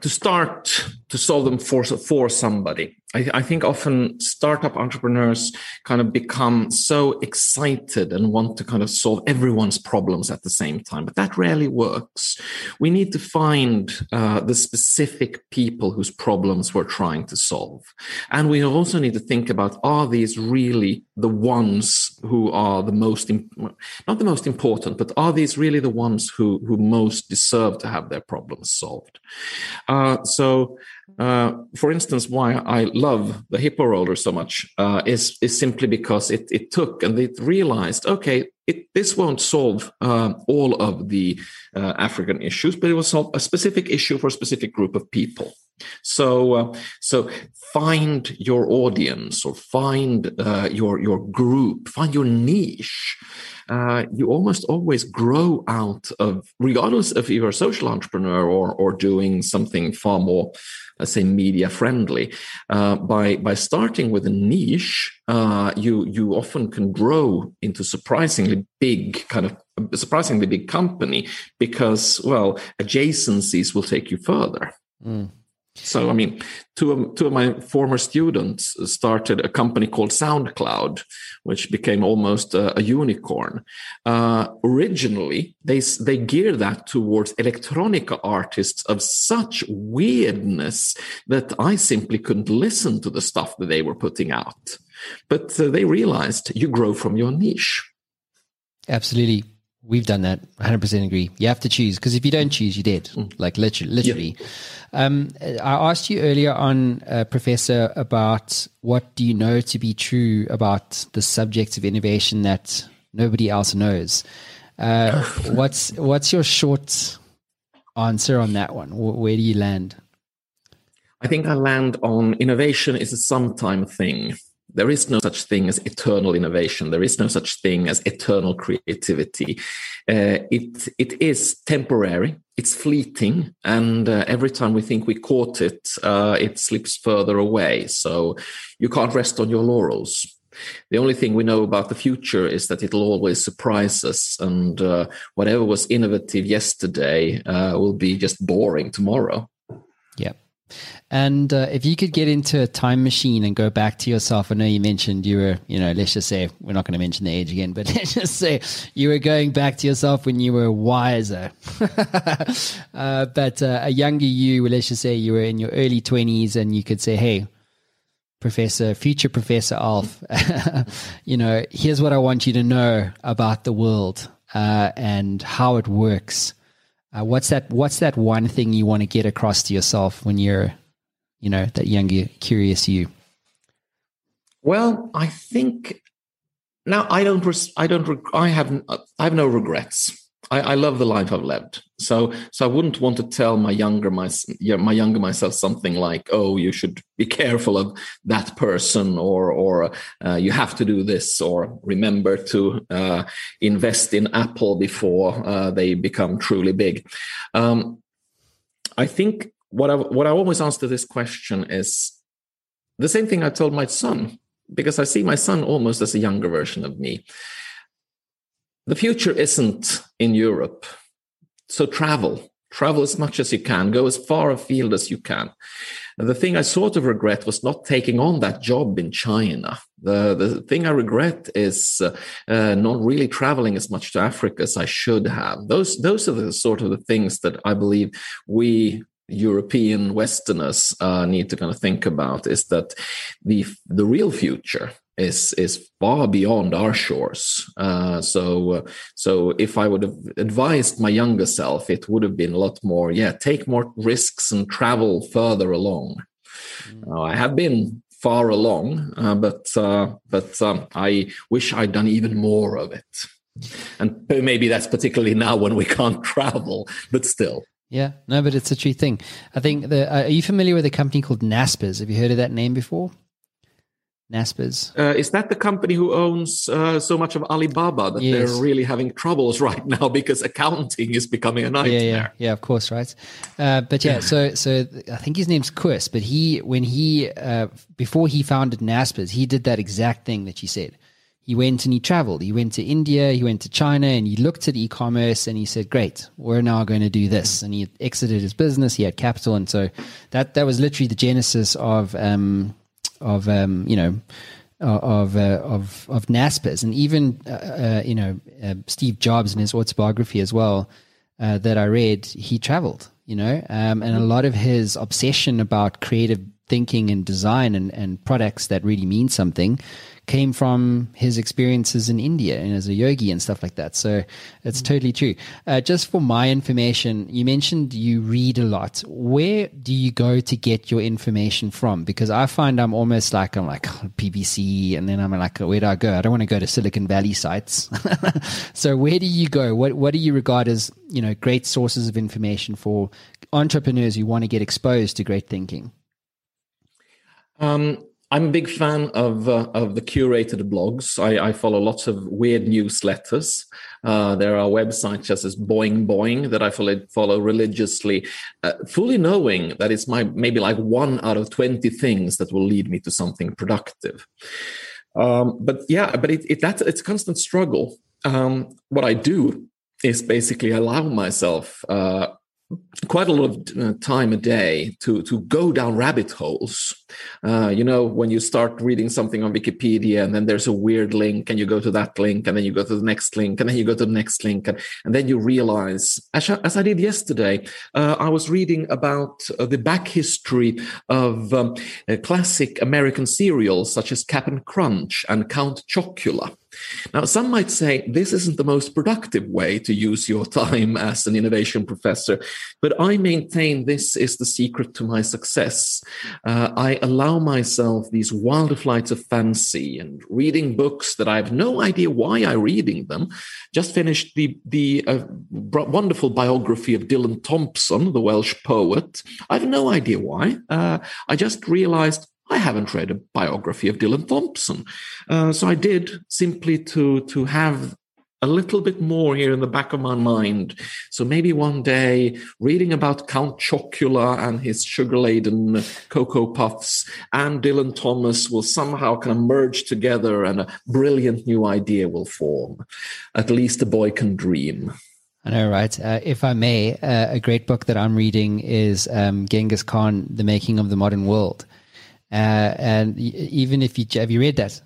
to start to solve them for for somebody. I, I, think often startup entrepreneurs kind of become so excited and want to kind of solve everyone's problems at the same time, but that rarely works. We need to find uh, the specific people whose problems we're trying to solve, and we also need to think about: Are these really the ones who are the most imp- not the most important, but are these really the ones who who most deserve to have their problems solved? Uh, so uh, for instance, why I love the hippo roller so much uh, is is simply because it it took and it realized, okay, it, this won't solve uh, all of the uh, African issues, but it will solve a specific issue for a specific group of people. So, uh, so find your audience or find uh, your your group, find your niche. Uh, you almost always grow out of, regardless if you're a social entrepreneur or or doing something far more let's say media friendly uh, by by starting with a niche uh, you you often can grow into surprisingly big kind of surprisingly big company because well adjacencies will take you further mm. So, I mean, two of, two of my former students started a company called SoundCloud, which became almost a, a unicorn. Uh, originally, they, they geared that towards electronica artists of such weirdness that I simply couldn't listen to the stuff that they were putting out. But uh, they realized you grow from your niche. Absolutely. We've done that. 100% agree. You have to choose because if you don't choose, you're dead. Mm. Like literally. literally. Yeah. Um, I asked you earlier on, uh, Professor, about what do you know to be true about the subject of innovation that nobody else knows. Uh, (laughs) what's what's your short answer on that one? Where do you land? I think I land on innovation is a sometime thing. There is no such thing as eternal innovation. There is no such thing as eternal creativity. Uh, it it is temporary. It's fleeting, and uh, every time we think we caught it, uh, it slips further away. So you can't rest on your laurels. The only thing we know about the future is that it'll always surprise us, and uh, whatever was innovative yesterday uh, will be just boring tomorrow. Yeah. And uh, if you could get into a time machine and go back to yourself, I know you mentioned you were, you know, let's just say we're not going to mention the age again, but (laughs) let's just say you were going back to yourself when you were wiser. (laughs) uh, but uh, a younger you, let's just say you were in your early 20s and you could say, hey, Professor, future Professor Alf, (laughs) you know, here's what I want you to know about the world uh, and how it works. Uh, what's that? What's that one thing you want to get across to yourself when you're you know that younger curious you well i think now i don't i don't i have i have no regrets I, I, love the life I've lived, so so I wouldn't want to tell my younger my my younger myself something like, "Oh, you should be careful of that person," or or uh, "You have to do this," or "Remember to uh, invest in Apple before uh, they become truly big." Um, I think what I what I always answer this question is the same thing I told my son because I see my son almost as a younger version of me. The future isn't in Europe, so travel, travel as much as you can, go as far afield as you can. And the thing I sort of regret was not taking on that job in China. The the thing I regret is uh, uh, not really traveling as much to Africa as I should have. Those those are the sort of the things that I believe we European Westerners uh, need to kind of think about is that the the real future is is far beyond our shores. Uh, so uh, so if I would have advised my younger self, it would have been a lot more. Yeah, take more risks and travel further along. Mm. I have been far along, uh, but uh, but um, I wish I'd done even more of it. And maybe that's particularly now when we can't (laughs) travel, but still. Yeah, no, but it's a true thing. I think the. Uh, are you familiar with a company called Naspers? Have you heard of that name before? Naspers. Uh, is that the company who owns uh, so much of Alibaba that yes. they're really having troubles (laughs) right now because accounting is becoming a nightmare? Yeah, yeah, yeah. Of course, right. Uh, but yeah, so (laughs) so I think his name's Chris. But he, when he uh, before he founded Naspers, he did that exact thing that you said he went and he traveled. He went to India, he went to China, and he looked at e commerce and he said, Great, we're now going to do this. And he exited his business, he had capital. And so that, that was literally the genesis of, um, of um, you know, of uh, of of Naspers, and even uh, uh, you know uh, Steve Jobs in his autobiography as well uh, that I read, he traveled, you know, um, and a lot of his obsession about creative thinking and design and, and products that really mean something came from his experiences in India and as a yogi and stuff like that. So it's mm-hmm. totally true. Uh, just for my information, you mentioned you read a lot. Where do you go to get your information from? Because I find I'm almost like, I'm like BBC and then I'm like, where do I go? I don't want to go to Silicon Valley sites. (laughs) so where do you go? What, what do you regard as, you know, great sources of information for entrepreneurs who want to get exposed to great thinking? Um, I'm a big fan of uh, of the curated blogs. I, I, follow lots of weird newsletters. Uh, there are websites such as Boing Boing that I follow, follow religiously, uh, fully knowing that it's my maybe like one out of twenty things that will lead me to something productive. Um, but yeah, but it, it that's it's a constant struggle. Um, what I do is basically allow myself uh, quite a lot of uh, time a day to to go down rabbit holes. Uh, you know, when you start reading something on Wikipedia, and then there's a weird link, and you go to that link, and then you go to the next link, and then you go to the next link, and, and then you realize, as I, as I did yesterday, uh, I was reading about uh, the back history of um, classic American cereals such as Cap'n Crunch and Count Chocula. Now, some might say this isn't the most productive way to use your time as an innovation professor, but I maintain this is the secret to my success. Uh, I allow myself these wild flights of fancy and reading books that I have no idea why I'm reading them. Just finished the, the uh, wonderful biography of Dylan Thompson, the Welsh poet. I have no idea why. Uh, I just realized I haven't read a biography of Dylan Thompson. Uh, so I did simply to, to have a little bit more here in the back of my mind. So maybe one day reading about Count Chocula and his sugar laden Cocoa Puffs and Dylan Thomas will somehow kind of merge together and a brilliant new idea will form. At least a boy can dream. I know, right? Uh, if I may, uh, a great book that I'm reading is um, Genghis Khan, The Making of the Modern World. Uh, and even if you have you read that?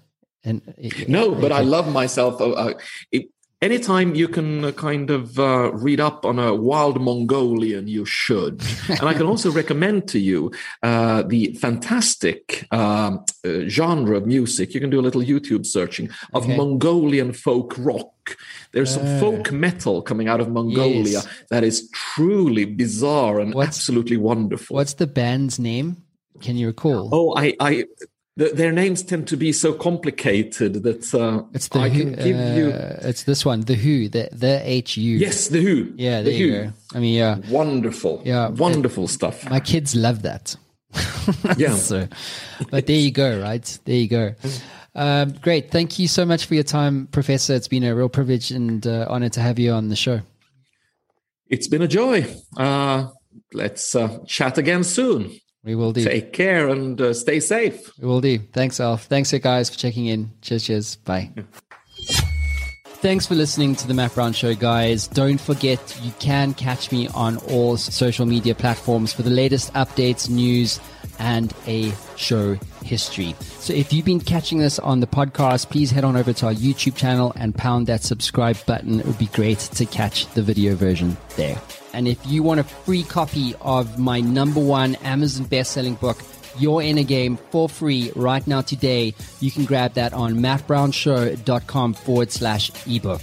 And no, but I love myself. Uh, uh, it, anytime you can uh, kind of uh, read up on a wild Mongolian, you should. (laughs) and I can also recommend to you uh, the fantastic um, uh, genre of music. You can do a little YouTube searching of okay. Mongolian folk rock. There's some uh, folk metal coming out of Mongolia yes. that is truly bizarre and what's, absolutely wonderful. What's the band's name? Can you recall? Oh, I, I the, their names tend to be so complicated that uh, it's the I Who, can give uh, you. It's this one, the Who, the the H U. Yes, the Who. Yeah, the Who. Go. I mean, yeah, wonderful. Yeah, wonderful stuff. My kids love that. (laughs) yeah. so, but there you go. Right there you go. Um, great. Thank you so much for your time, Professor. It's been a real privilege and uh, honor to have you on the show. It's been a joy. Uh, let's uh, chat again soon. We will do. Take care and uh, stay safe. We will do. Thanks, Alf. Thanks, guys, for checking in. Cheers, cheers. Bye. Thanks for listening to the Matt Brown Show, guys. Don't forget you can catch me on all social media platforms for the latest updates, news, and a show history. So if you've been catching this on the podcast, please head on over to our YouTube channel and pound that subscribe button. It would be great to catch the video version there. And if you want a free copy of my number one Amazon best-selling book, You're in a Game, for free right now today, you can grab that on mattbrownshow.com forward slash ebook.